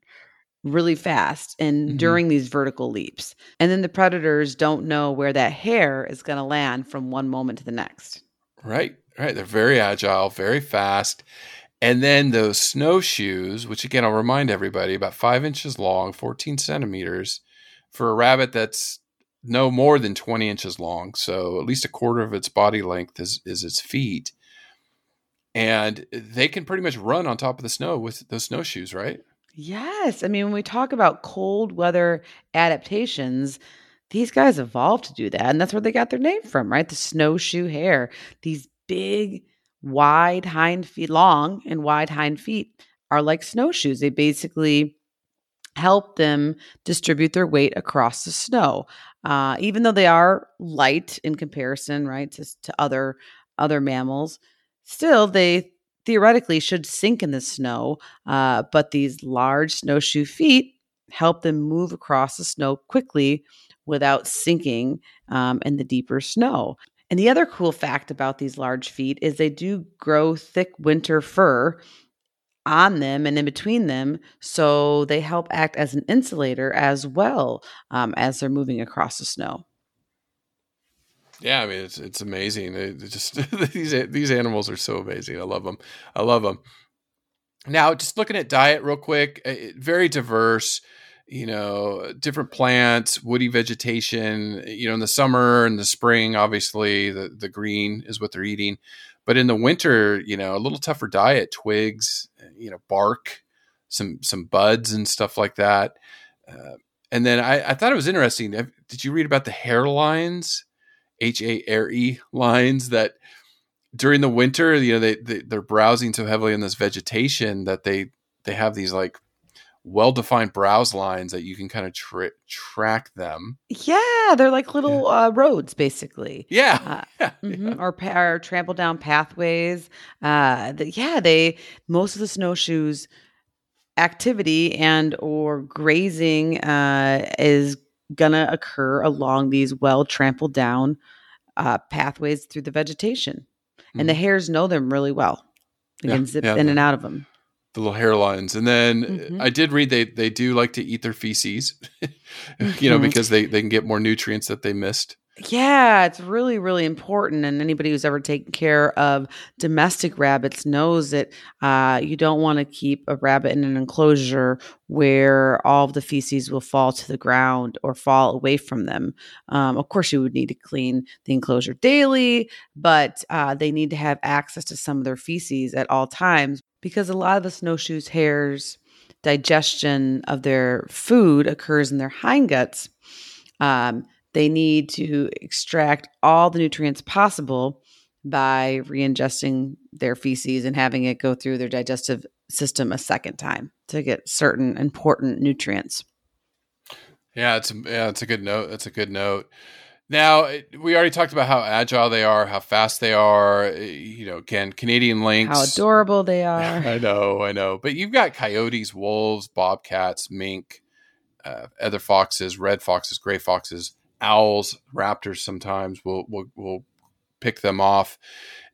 really fast and mm-hmm. during these vertical leaps. And then the predators don't know where that hare is going to land from one moment to the next. Right, right. They're very agile, very fast. And then those snowshoes, which again, I'll remind everybody about five inches long, 14 centimeters for a rabbit that's no more than 20 inches long. So at least a quarter of its body length is, is its feet. And they can pretty much run on top of the snow with those snowshoes, right? Yes. I mean, when we talk about cold weather adaptations, these guys evolved to do that. And that's where they got their name from, right? The snowshoe hare. These big, wide hind feet, long and wide hind feet are like snowshoes. They basically help them distribute their weight across the snow. Uh, even though they are light in comparison, right, to, to other other mammals, still they theoretically should sink in the snow, uh, but these large snowshoe feet help them move across the snow quickly without sinking um, in the deeper snow. And the other cool fact about these large feet is they do grow thick winter fur on them and in between them. So they help act as an insulator as well um, as they're moving across the snow. Yeah, I mean it's it's amazing. They just <laughs> these these animals are so amazing. I love them. I love them. Now, just looking at diet real quick, eh, very diverse. You know, different plants, woody vegetation. You know, in the summer and the spring, obviously the the green is what they're eating. But in the winter, you know, a little tougher diet: twigs, you know, bark, some some buds and stuff like that. Uh, and then I, I thought it was interesting. Did you read about the hairlines? H A R E lines that during the winter, you know, they, they they're browsing so heavily in this vegetation that they they have these like well defined browse lines that you can kind of tra- track them. Yeah, they're like little uh, roads, basically. Yeah. Uh, <laughs> yeah. mhm, Or, pa- or trample down pathways. Uh, the, yeah, they most of the snowshoes activity and or grazing uh, is gonna occur along these well trampled down uh, pathways through the vegetation, and the hares know them really well. They Mm-hmm. Yeah, can zip yeah, in the- and out of them. the little hairlines. And then uh, Mhm. I did read they they do like to eat their feces, <laughs> you know, Mhm. because they they can get more nutrients that they missed. Yeah, it's really, really important. And anybody who's ever taken care of domestic rabbits knows that uh, you don't want to keep a rabbit in an enclosure where all of the feces will fall to the ground or fall away from them. Um, of course, you would need to clean the enclosure daily, but uh, they need to have access to some of their feces at all times because a lot of the snowshoes hares digestion of their food occurs in their hindguts um, they need to extract all the nutrients possible by re-ingesting their feces and having it go through their digestive system a second time to get certain important nutrients. Yeah, it's yeah, it's a good note. That's a good note. Now we already talked about how agile they are, how fast they are. eh, You know, again, Canadian lynx. How adorable they <laughs> are. I know, I know. But you've got coyotes, wolves, bobcats, mink, uh, other foxes, red foxes, gray foxes, owls, raptors. Sometimes will will will pick them off,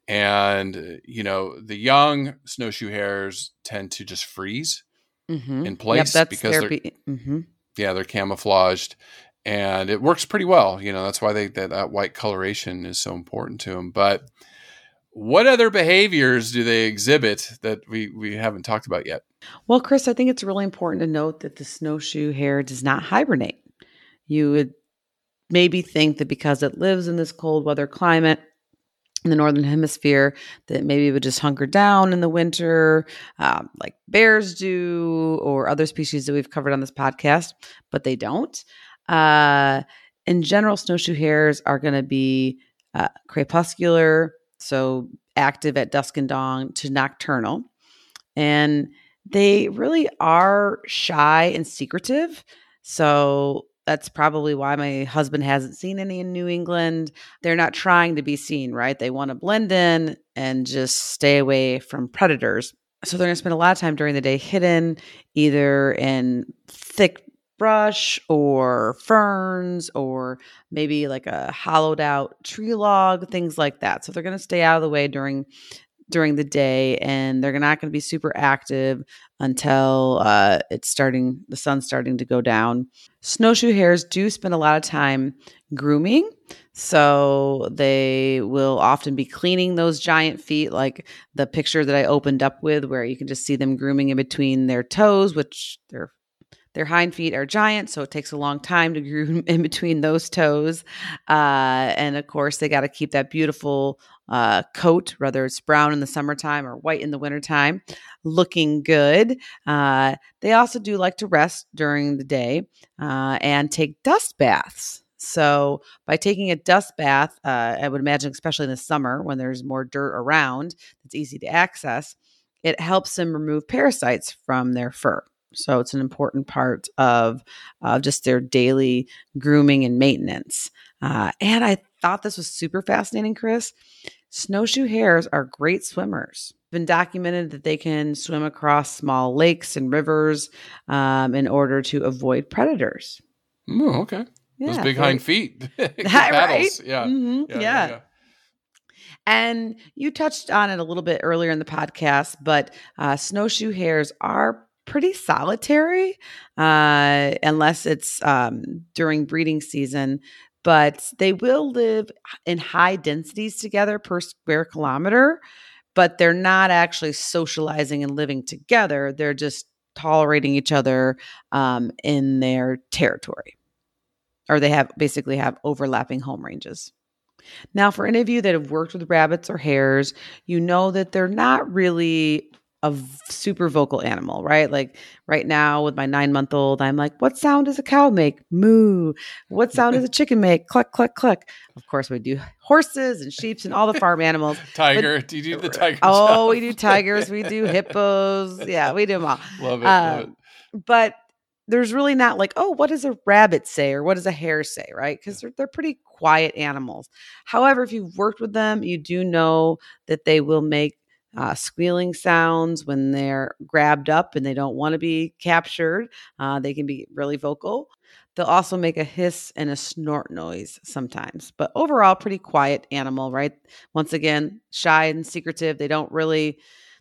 and you know the young snowshoe hares tend to just freeze. Mhm. in place because their they're- mhm. Yeah, they're camouflaged, and it works pretty well. You know that's why they that, that white coloration is so important to them. But what other behaviors do they exhibit that we we haven't talked about yet? Well, Chris, I think it's really important to note that the snowshoe hare does not hibernate. You would maybe think that because it lives in this cold weather climate in the northern hemisphere, that maybe it would just hunker down in the winter, um, like bears do, or other species that we've covered on this podcast, but they don't. Uh, in general, snowshoe hares are going to be uh, crepuscular, so active at dusk and dawn, to nocturnal. And they really are shy and secretive. So that's probably why my husband hasn't seen any in New England. They're not trying to be seen, right? They want to blend in and just stay away from predators. So they're going to spend a lot of time during the day hidden, either in thick brush or ferns or maybe like a hollowed out tree log, things like that. So they're going to stay out of the way during during the day and they're not going to be super active until uh, it's starting the sun's starting to go down snowshoe hares do spend a lot of time grooming so they will often be cleaning those giant feet like the picture that i opened up with where you can just see them grooming in between their toes which their their hind feet are giant so it takes a long time to <laughs> groom in between those toes. Uh, and of course they got to keep that beautiful uh, coat, whether it's brown in the summertime or white in the wintertime, looking good. Uh, they also do like to rest during the day uh, and take dust baths. So, by taking a dust bath, uh, I would imagine, especially in the summer when there's more dirt around that's easy to access, it helps them remove parasites from their fur. So, it's an important part of, just their daily grooming and maintenance. Uh, and I thought this was super fascinating, Chris. Snowshoe hares are great swimmers. It's been documented that they can swim across small lakes and rivers um, in order to avoid predators. Okay. Those big hind <laughs> feet. Good <laughs> right? Yeah. Mhm, Yeah, yeah. And you touched on it a little bit earlier in the podcast, but uh, snowshoe hares are pretty solitary uh, unless it's um, during breeding season. But they will live in high densities together per square kilometer, but they're not actually socializing and living together. They're just tolerating each other um, in their territory, or they have basically have overlapping home ranges. Now, for any of you that have worked with rabbits or hares, you know that they're not really a v- super vocal animal, right? Like right now with my nine month old, I'm like, what sound does a cow make? Moo. What sound does a chicken make? Cluck, cluck, cluck. Of course, we do horses and sheep and all the farm animals. <laughs> Tiger. do you do the tiger? Oh, job? we do tigers, we do hippos. Yeah, we do them all. Love it. Uh, love it. but there's really not like, oh, what does a rabbit say or what does a hare say, right? Because they're, they're pretty quiet animals. However, if you've worked with them, you do know that they will make uh, squealing sounds when they're grabbed up and they don't want to be captured. Uh, they can be really vocal. They'll also make a hiss and a snort noise sometimes, but overall, pretty quiet animal, right? Once again, shy and secretive. They don't really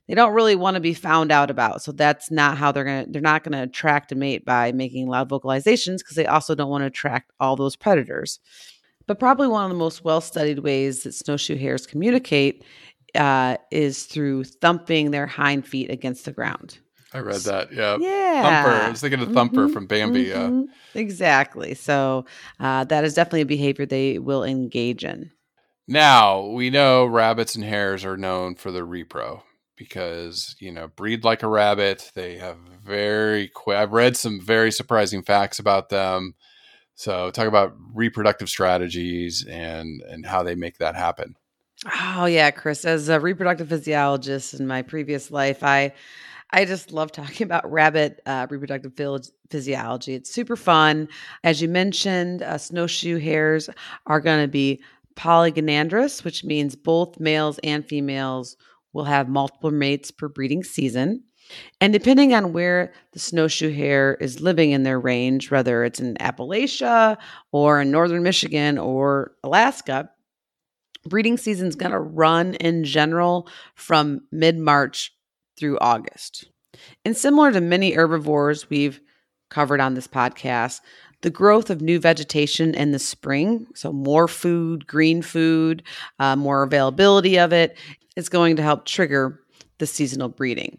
they don't really want to be found out about. So that's not how they're going to they're not going to attract a mate by making loud vocalizations because they also don't want to attract all those predators. But probably one of the most well-studied ways that snowshoe hares communicate uh, is through thumping their hind feet against the ground. I read that. Yeah. Yeah. Thumper. I was thinking of Thumper Mhm, from Bambi. Uh, mhm. Exactly. So uh, that is definitely a behavior they will engage in. Now we know rabbits and hares are known for their repro because you know breed like a rabbit. They have very quick. I've read some very surprising facts about them. So talk about reproductive strategies and and how they make that happen. Oh yeah, Chris. As a reproductive physiologist in my previous life, I I just love talking <laughs> about rabbit uh, reproductive physiology. It's super fun. As you mentioned, uh, snowshoe hares are going to be polygynandrous, which means both males and females will have multiple mates per breeding season. And depending on where the snowshoe hare is living in their range, whether it's in Appalachia or in northern Michigan or Alaska, breeding season is going to run in general from mid March through August. And similar to many herbivores we've covered on this podcast, the growth of new vegetation in the spring, so more food, green food, uh, more availability of it, is going to help trigger the seasonal breeding.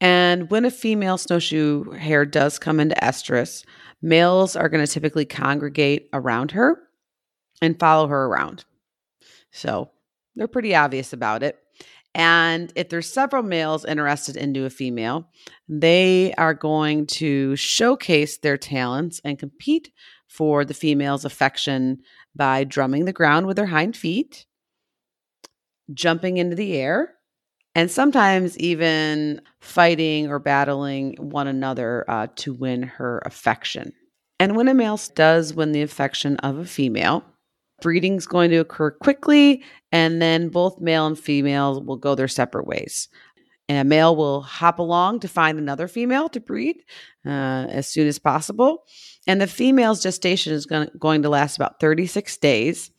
And when a female snowshoe hare does come into estrus, males are going to typically congregate around her and follow her around. So they're pretty obvious about it. And if there's several males interested into a female, they are going to showcase their talents and compete for the female's affection by drumming the ground with their hind feet, jumping into the air, and sometimes even fighting or battling one another uh, to win her affection. And when a male does win the affection of a female, breeding is going to occur quickly, and then both male and female will go their separate ways. And a male will hop along to find another female to breed uh, as soon as possible. And the female's gestation is going going to last about 36 days.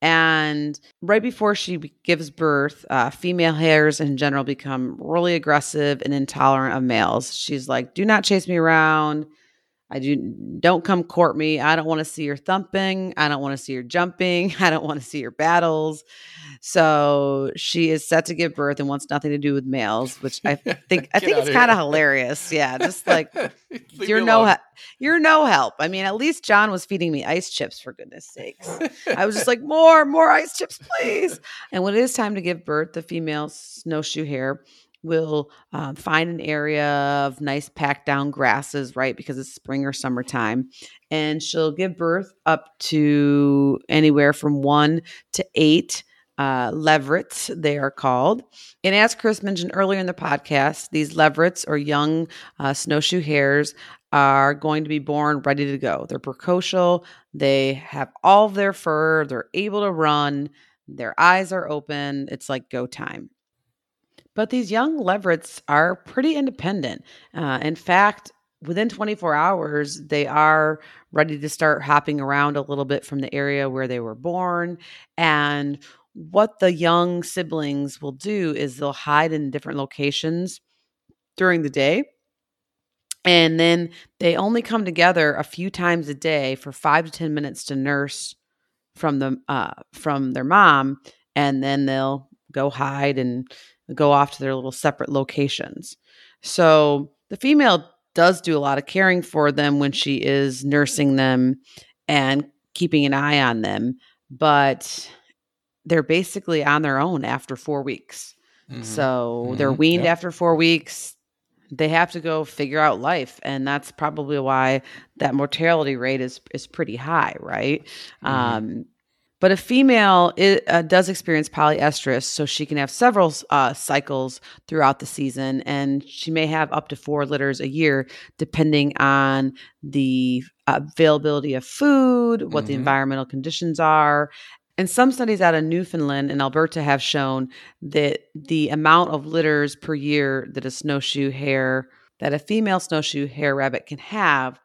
And right before she gives birth, uh, female hares in general become really aggressive and intolerant of males. She's like, "Do not chase me around. I do don't come court me. I don't want to see your thumping. I don't want to see your jumping. <laughs> I don't want to see your battles." So she is set to give birth and wants nothing to do with males, which I <laughs> think I think it's kind of hilarious. Yeah, just like <laughs> you're no he- you're no help. I mean, at least John was feeding me ice chips for goodness sakes. I was just like, more, more ice chips, please. And when it is time to give birth, the female snowshoe hare will um, find an area of nice packed down grasses, right? Because it's spring or summertime. And she'll give birth up to anywhere from one to eight uh, leverets, they are called. And as Chris mentioned earlier in the podcast, these leverets or young uh, snowshoe hares are going to be born ready to go. They're precocial. They have all their fur. They're able to run. Their eyes are open. It's like go time. But these young leverets are pretty independent. Uh, in fact, within 24 hours, they are ready to start hopping around a little bit from the area where they were born. And what the young siblings will do is they'll hide in different locations during the day. And then they only come together a few times a day for five to 10 minutes to nurse from the uh, from their mom, and then they'll go hide and go off to their little separate locations. So the female does do a lot of caring for them when she is nursing them and keeping an eye on them, but they're basically on their own after four weeks. Mm-hmm. So mm-hmm. they're weaned yep. after four weeks. They have to go figure out life, and that's probably why that mortality rate is is pretty high, right? Mm-hmm. Um, but a female uh, does experience polyestrus, so she can have several uh, cycles throughout the season, and she may have up to four litters a year, depending on the availability of food, what mm-hmm. the environmental conditions are. And some studies out of Newfoundland and Alberta have shown that the amount of litters per year that a snowshoe hare, that a female snowshoe hare rabbit can have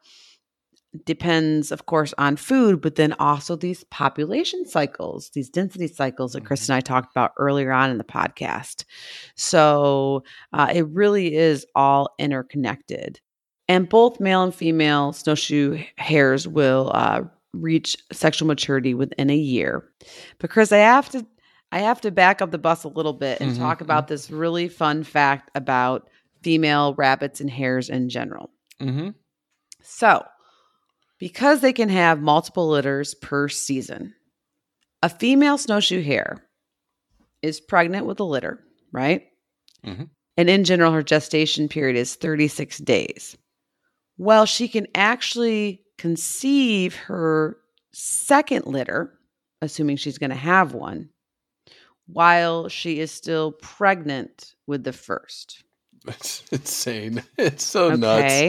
depends, of course, on food, but then also these population cycles, these density cycles that Chris mm-hmm. and I talked about earlier on in the podcast. So uh, it really is all interconnected. And both male and female snowshoe hares will uh, reach sexual maturity within a year. But Chris, I have to I have to back up the bus a little bit and mm-hmm. talk about this really fun fact about female rabbits and hares in general. Mm-hmm. So, because they can have multiple litters per season. A female snowshoe hare is pregnant with a litter, right? Mm-hmm. And in general, her gestation period is 36 days. Well, she can actually conceive her second litter, assuming she's going to have one, while she is still pregnant with the first. It's insane. <laughs> It's so okay.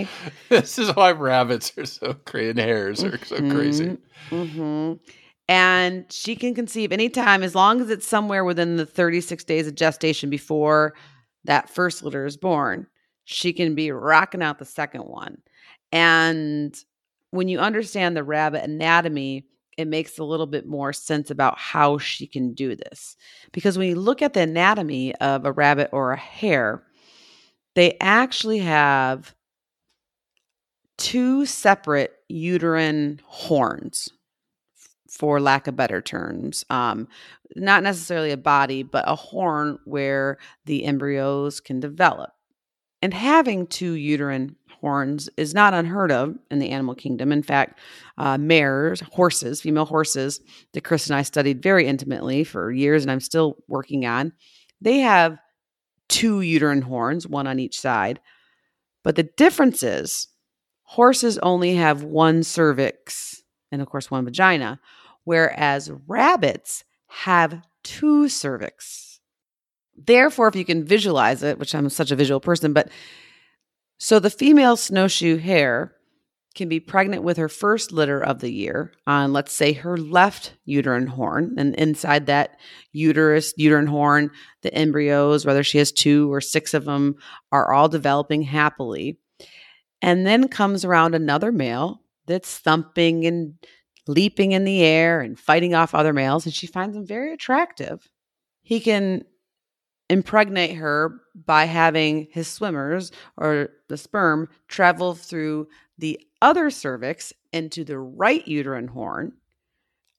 nuts. <laughs> This is why rabbits are so crazy and hares are so mm-hmm. crazy. Mm-hmm. And she can conceive anytime as long as it's somewhere within the 36 days of gestation before that first litter is born. She can be rocking out the second one. And when you understand the rabbit anatomy, it makes a little bit more sense about how she can do this. Because when you look at the anatomy of a rabbit or a hare, they actually have two separate uterine horns for lack of better terms um, not necessarily a body but a horn where the embryos can develop. And having two uterine horns is not unheard of in the animal kingdom. In fact uh, mares horses female horses that chris and i studied very intimately for years and i'm still working on they have two uterine horns, one on each side. But the difference is horses only have one cervix and, of course, one vagina, whereas rabbits have two cervix. Therefore, if you can visualize it, which I'm such a visual person, but so the female snowshoe hare can be pregnant with her first litter of the year on, let's say, her left uterine horn. And inside that uterus, uterine horn, the embryos, whether she has two or six of them, are all developing happily. And then comes around another male that's thumping and leaping in the air and fighting off other males. And she finds him very attractive. He can impregnate her by having his swimmers or the sperm travel through the other cervix into the right uterine horn,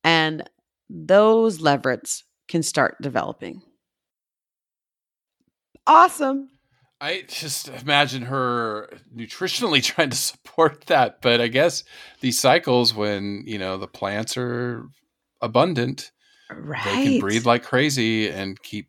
and those leverets can start developing. Awesome. I just imagine her nutritionally <laughs> trying to support that, but I guess these cycles when, you know, the plants are abundant, right. they can breathe like crazy and keep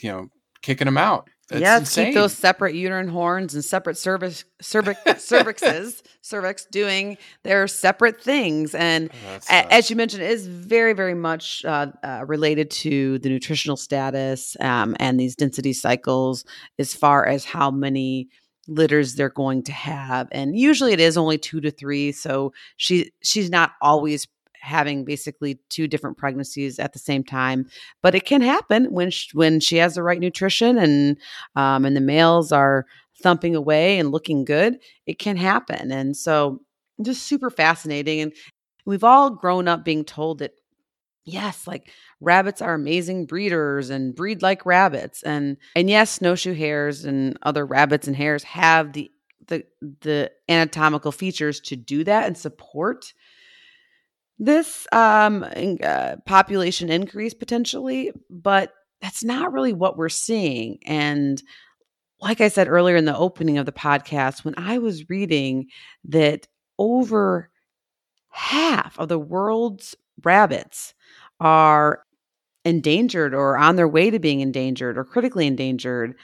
you know, kicking them out. That's yeah, insane. keep those separate uterine horns and separate cervix, cervix cervixes, <laughs> cervix doing their separate things. And oh, a, as you mentioned, it is very, very much uh, uh, related to the nutritional status um, and these density cycles as far as how many litters they're going to have and usually it is only 2 to 3 so she she's not always having basically two different pregnancies at the same time. But it can happen when she, when she has the right nutrition and um, and the males are thumping away and looking good, it can happen. And so, just super fascinating. And we've all grown up being told that yes like rabbits are amazing breeders and breed like rabbits and and yes snowshoe hares and other rabbits and hares have the the the anatomical features to do that and support this um uh, population increase potentially but that's not really what we're seeing and like i said earlier in the opening of the podcast when i was reading that over half of the world's rabbits are endangered or on their way to being endangered or critically endangered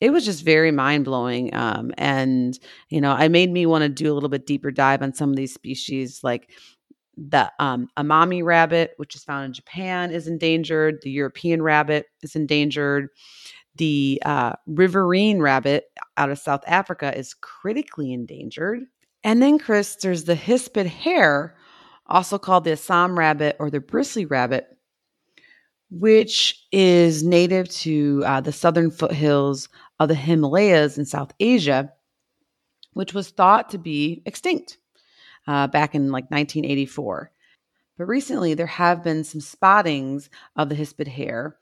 it was just very mind blowing. Um, and, you know, I made me want to do a little bit deeper dive on some of these species, like the um, amami rabbit, which is found in Japan, is endangered. The European rabbit is endangered. The uh, riverine rabbit out of South Africa is critically endangered. And then, Chris, there's the hispid hare, also called the Assam rabbit or the bristly rabbit, which is native to uh, the southern foothills of the Himalayas in South Asia, which was thought to be extinct uh, back in like 1984. But recently, there have been some spottings of the hispid hare,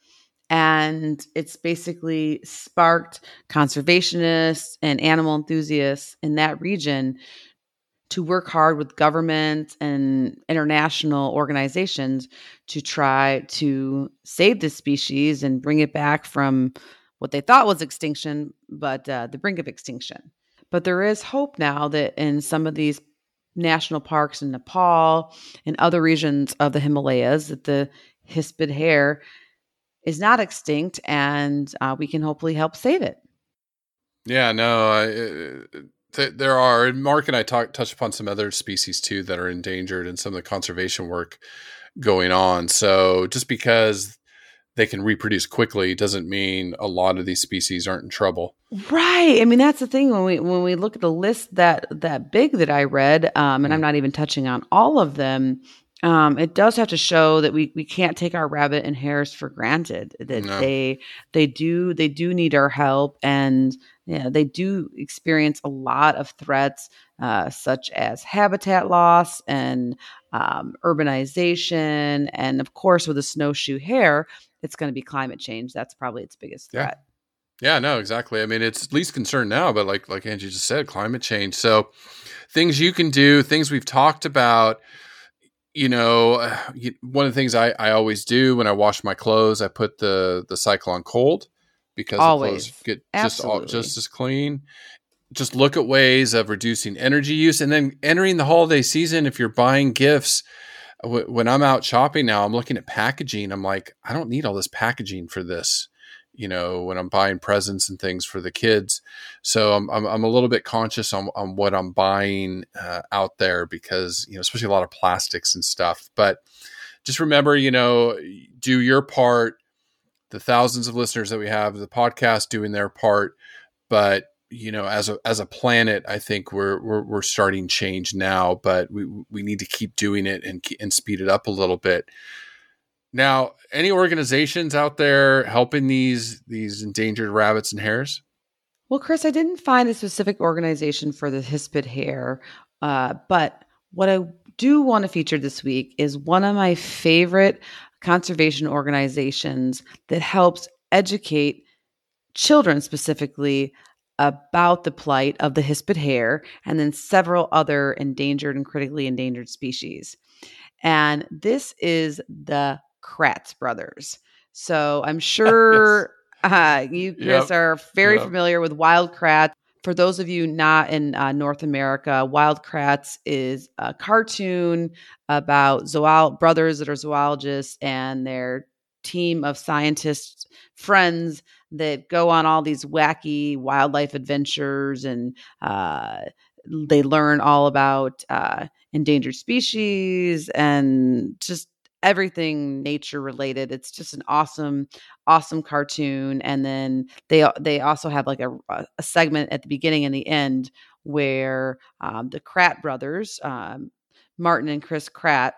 and it's basically sparked conservationists and animal enthusiasts in that region to work hard with government and international organizations to try to save this species and bring it back from what they thought was extinction, but uh, the brink of extinction. But there is hope now that in some of these national parks in Nepal and other regions of the Himalayas, that the hispid hare is not extinct, and uh, we can hopefully help save it. Yeah, no, I, there are. Mark and I touched upon some other species too that are endangered and some of the conservation work going on. So just because they can reproduce quickly doesn't mean a lot of these species aren't in trouble. Right. I mean, that's the thing when we when we look at the list that that big that I read, um, and mm I'm not even touching on all of them. Um, it does have to show that we we can't take our rabbit and hares for granted. That no. they they do they do need our help, and yeah, they do experience a lot of threats, uh, such as habitat loss and um, urbanization, and of course, with the snowshoe hare, it's going to be climate change. That's probably its biggest threat. Yeah. yeah, no, exactly. I mean, it's least concern now, but like like Angie just said, climate change. So, things you can do, things we've talked about. You know, <sighs> one of the things I, I always do when I wash my clothes, I put the the cycle on cold because Always. the clothes get just all, just as clean. Just look at ways of reducing energy use, and then entering the holiday season. If you're buying gifts, when I'm out shopping now, I'm looking at packaging. I'm like, I don't need all this packaging for this. You know, when I'm buying presents and things for the kids, so I'm I'm, I'm a little bit conscious on on what I'm buying uh, out there because you know, especially a lot of plastics and stuff. But just remember, you know, do your part the thousands of listeners that we have, the podcast doing their part, but you know, as a as a planet, I think we're we're, we're starting change now, but we we need to keep doing it and and speed it up a little bit. Now, any organizations out there helping these these endangered rabbits and hares? Well, Chris, I didn't find a specific organization for the hispid hare, uh, but what I do want to feature this week is one of my favorite conservation organizations that helps educate children specifically about the plight of the hispid hare and then several other endangered and critically endangered species. And this is the Kratts brothers. So I'm <laughs> sure yes. uh, you, guys yep. are very yep. familiar with wild kratts for those of you not in uh, North America, Wild Kratts is a cartoon about zool- brothers that are zoologists and their team of scientists friends that go on all these wacky wildlife adventures and uh, they learn all about uh, endangered species and just everything nature related. It's just an awesome, awesome cartoon. And then they they also have like a, a segment at the beginning and the end where um, the Kratt brothers, um, Martin and Chris Kratt,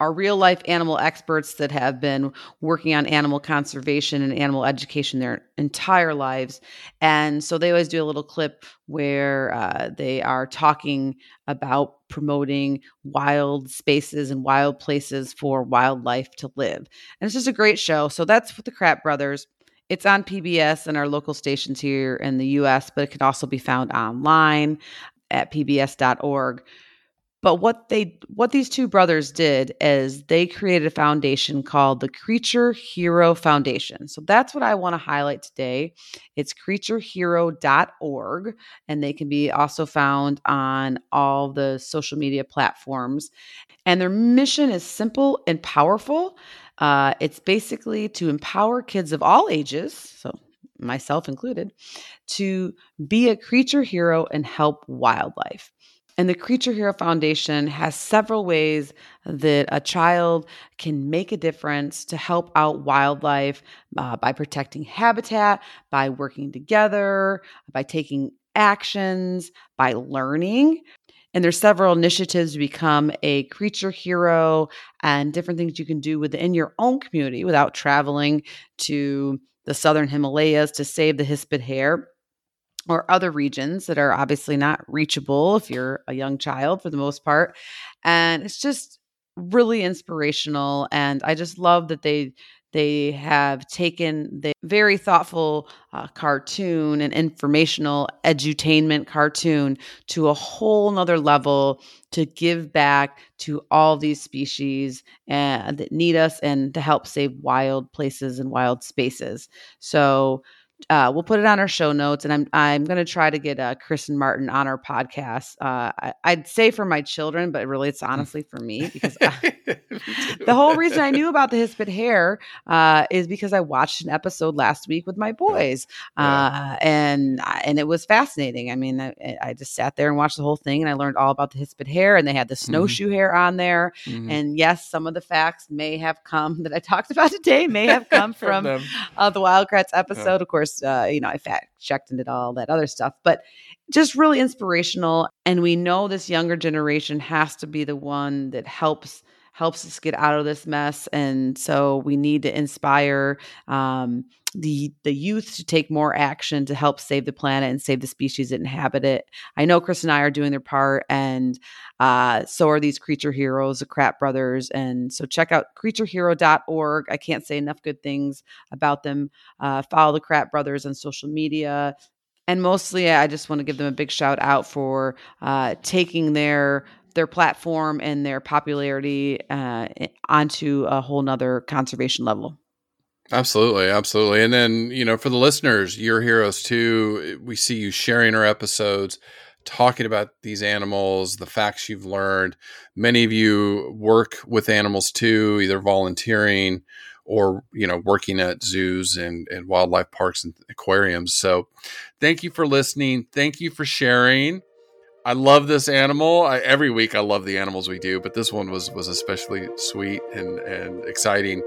are real life animal experts that have been working on animal conservation and animal education their entire lives. And so they always do a little clip where uh, they are talking about promoting wild spaces and wild places for wildlife to live. And it's just a great show. So that's with the Kratt Brothers. It's on PBS and our local stations here in the US, but it can also be found online at pbs.org. But what they what these two brothers did is they created a foundation called the Creature Hero Foundation. So that's what I want to highlight today. It's creaturehero.org and they can be also found on all the social media platforms. And their mission is simple and powerful. Uh, it's basically to empower kids of all ages, so myself included, to be a creature hero and help wildlife. And the Creature Hero Foundation has several ways that a child can make a difference to help out wildlife uh, by protecting habitat, by working together, by taking actions, by learning. And there's several initiatives to become a creature hero and different things you can do within your own community without traveling to the southern Himalayas to save the hispid hare or other regions that are obviously not reachable if you're a young child for the most part. And it's just really inspirational. And I just love that they they have taken the very thoughtful uh, cartoon and informational edutainment cartoon to a whole nother level to give back to all these species uh, that need us and to help save wild places and wild spaces. So uh, we'll put it on our show notes, and I'm I'm going to try to get uh, Chris and Martin on our podcast. Uh, I, would say for my children, but really it's honestly for me because <laughs> I, the whole reason I knew about the hispid hare uh, is because I watched an episode last week with my boys, yeah. Uh, and and it was fascinating. I mean, I, I, just sat there and watched the whole thing, and I learned all about the hispid hare, and they had the mm-hmm. snowshoe mm-hmm. hare on there. Mm-hmm. And yes, some of the facts may have come <laughs> that I talked about today may have come <laughs> from, from uh, the Wild Kratts episode, yeah. of course course, uh, you know, I fact checked and did all that other stuff, but just really inspirational. And we know this younger generation has to be the one that helps helps us get out of this mess. And so we need to inspire um, the the youth to take more action to help save the planet and save the species that inhabit it. I know Chris and I are doing their part, and uh, so are these creature heroes, the Kratt Brothers. And so check out creaturehero.org. I can't say enough good things about them. Uh, follow the Kratt Brothers on social media. And mostly, I just want to give them a big shout out for uh, taking their their platform and their popularity uh, onto a whole nother conservation level. Absolutely, absolutely. And then, you know, for the listeners, your heroes too, we see you sharing our episodes, talking about these animals, the facts you've learned. Many of you work with animals too, either volunteering or, you know, working at zoos and, and wildlife parks and aquariums. So thank you for listening. Thank you for sharing. I love this animal. I, every week I love the animals we do, but this one was was especially sweet and and exciting.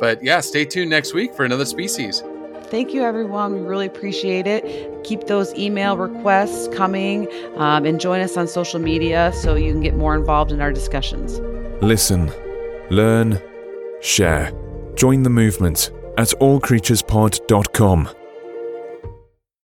But yeah, stay tuned next week for another species. Thank you, everyone. We really appreciate it. Keep those email requests coming um, and join us on social media so you can get more involved in our discussions. Listen, learn, share. Join the movement at allcreaturespod.com.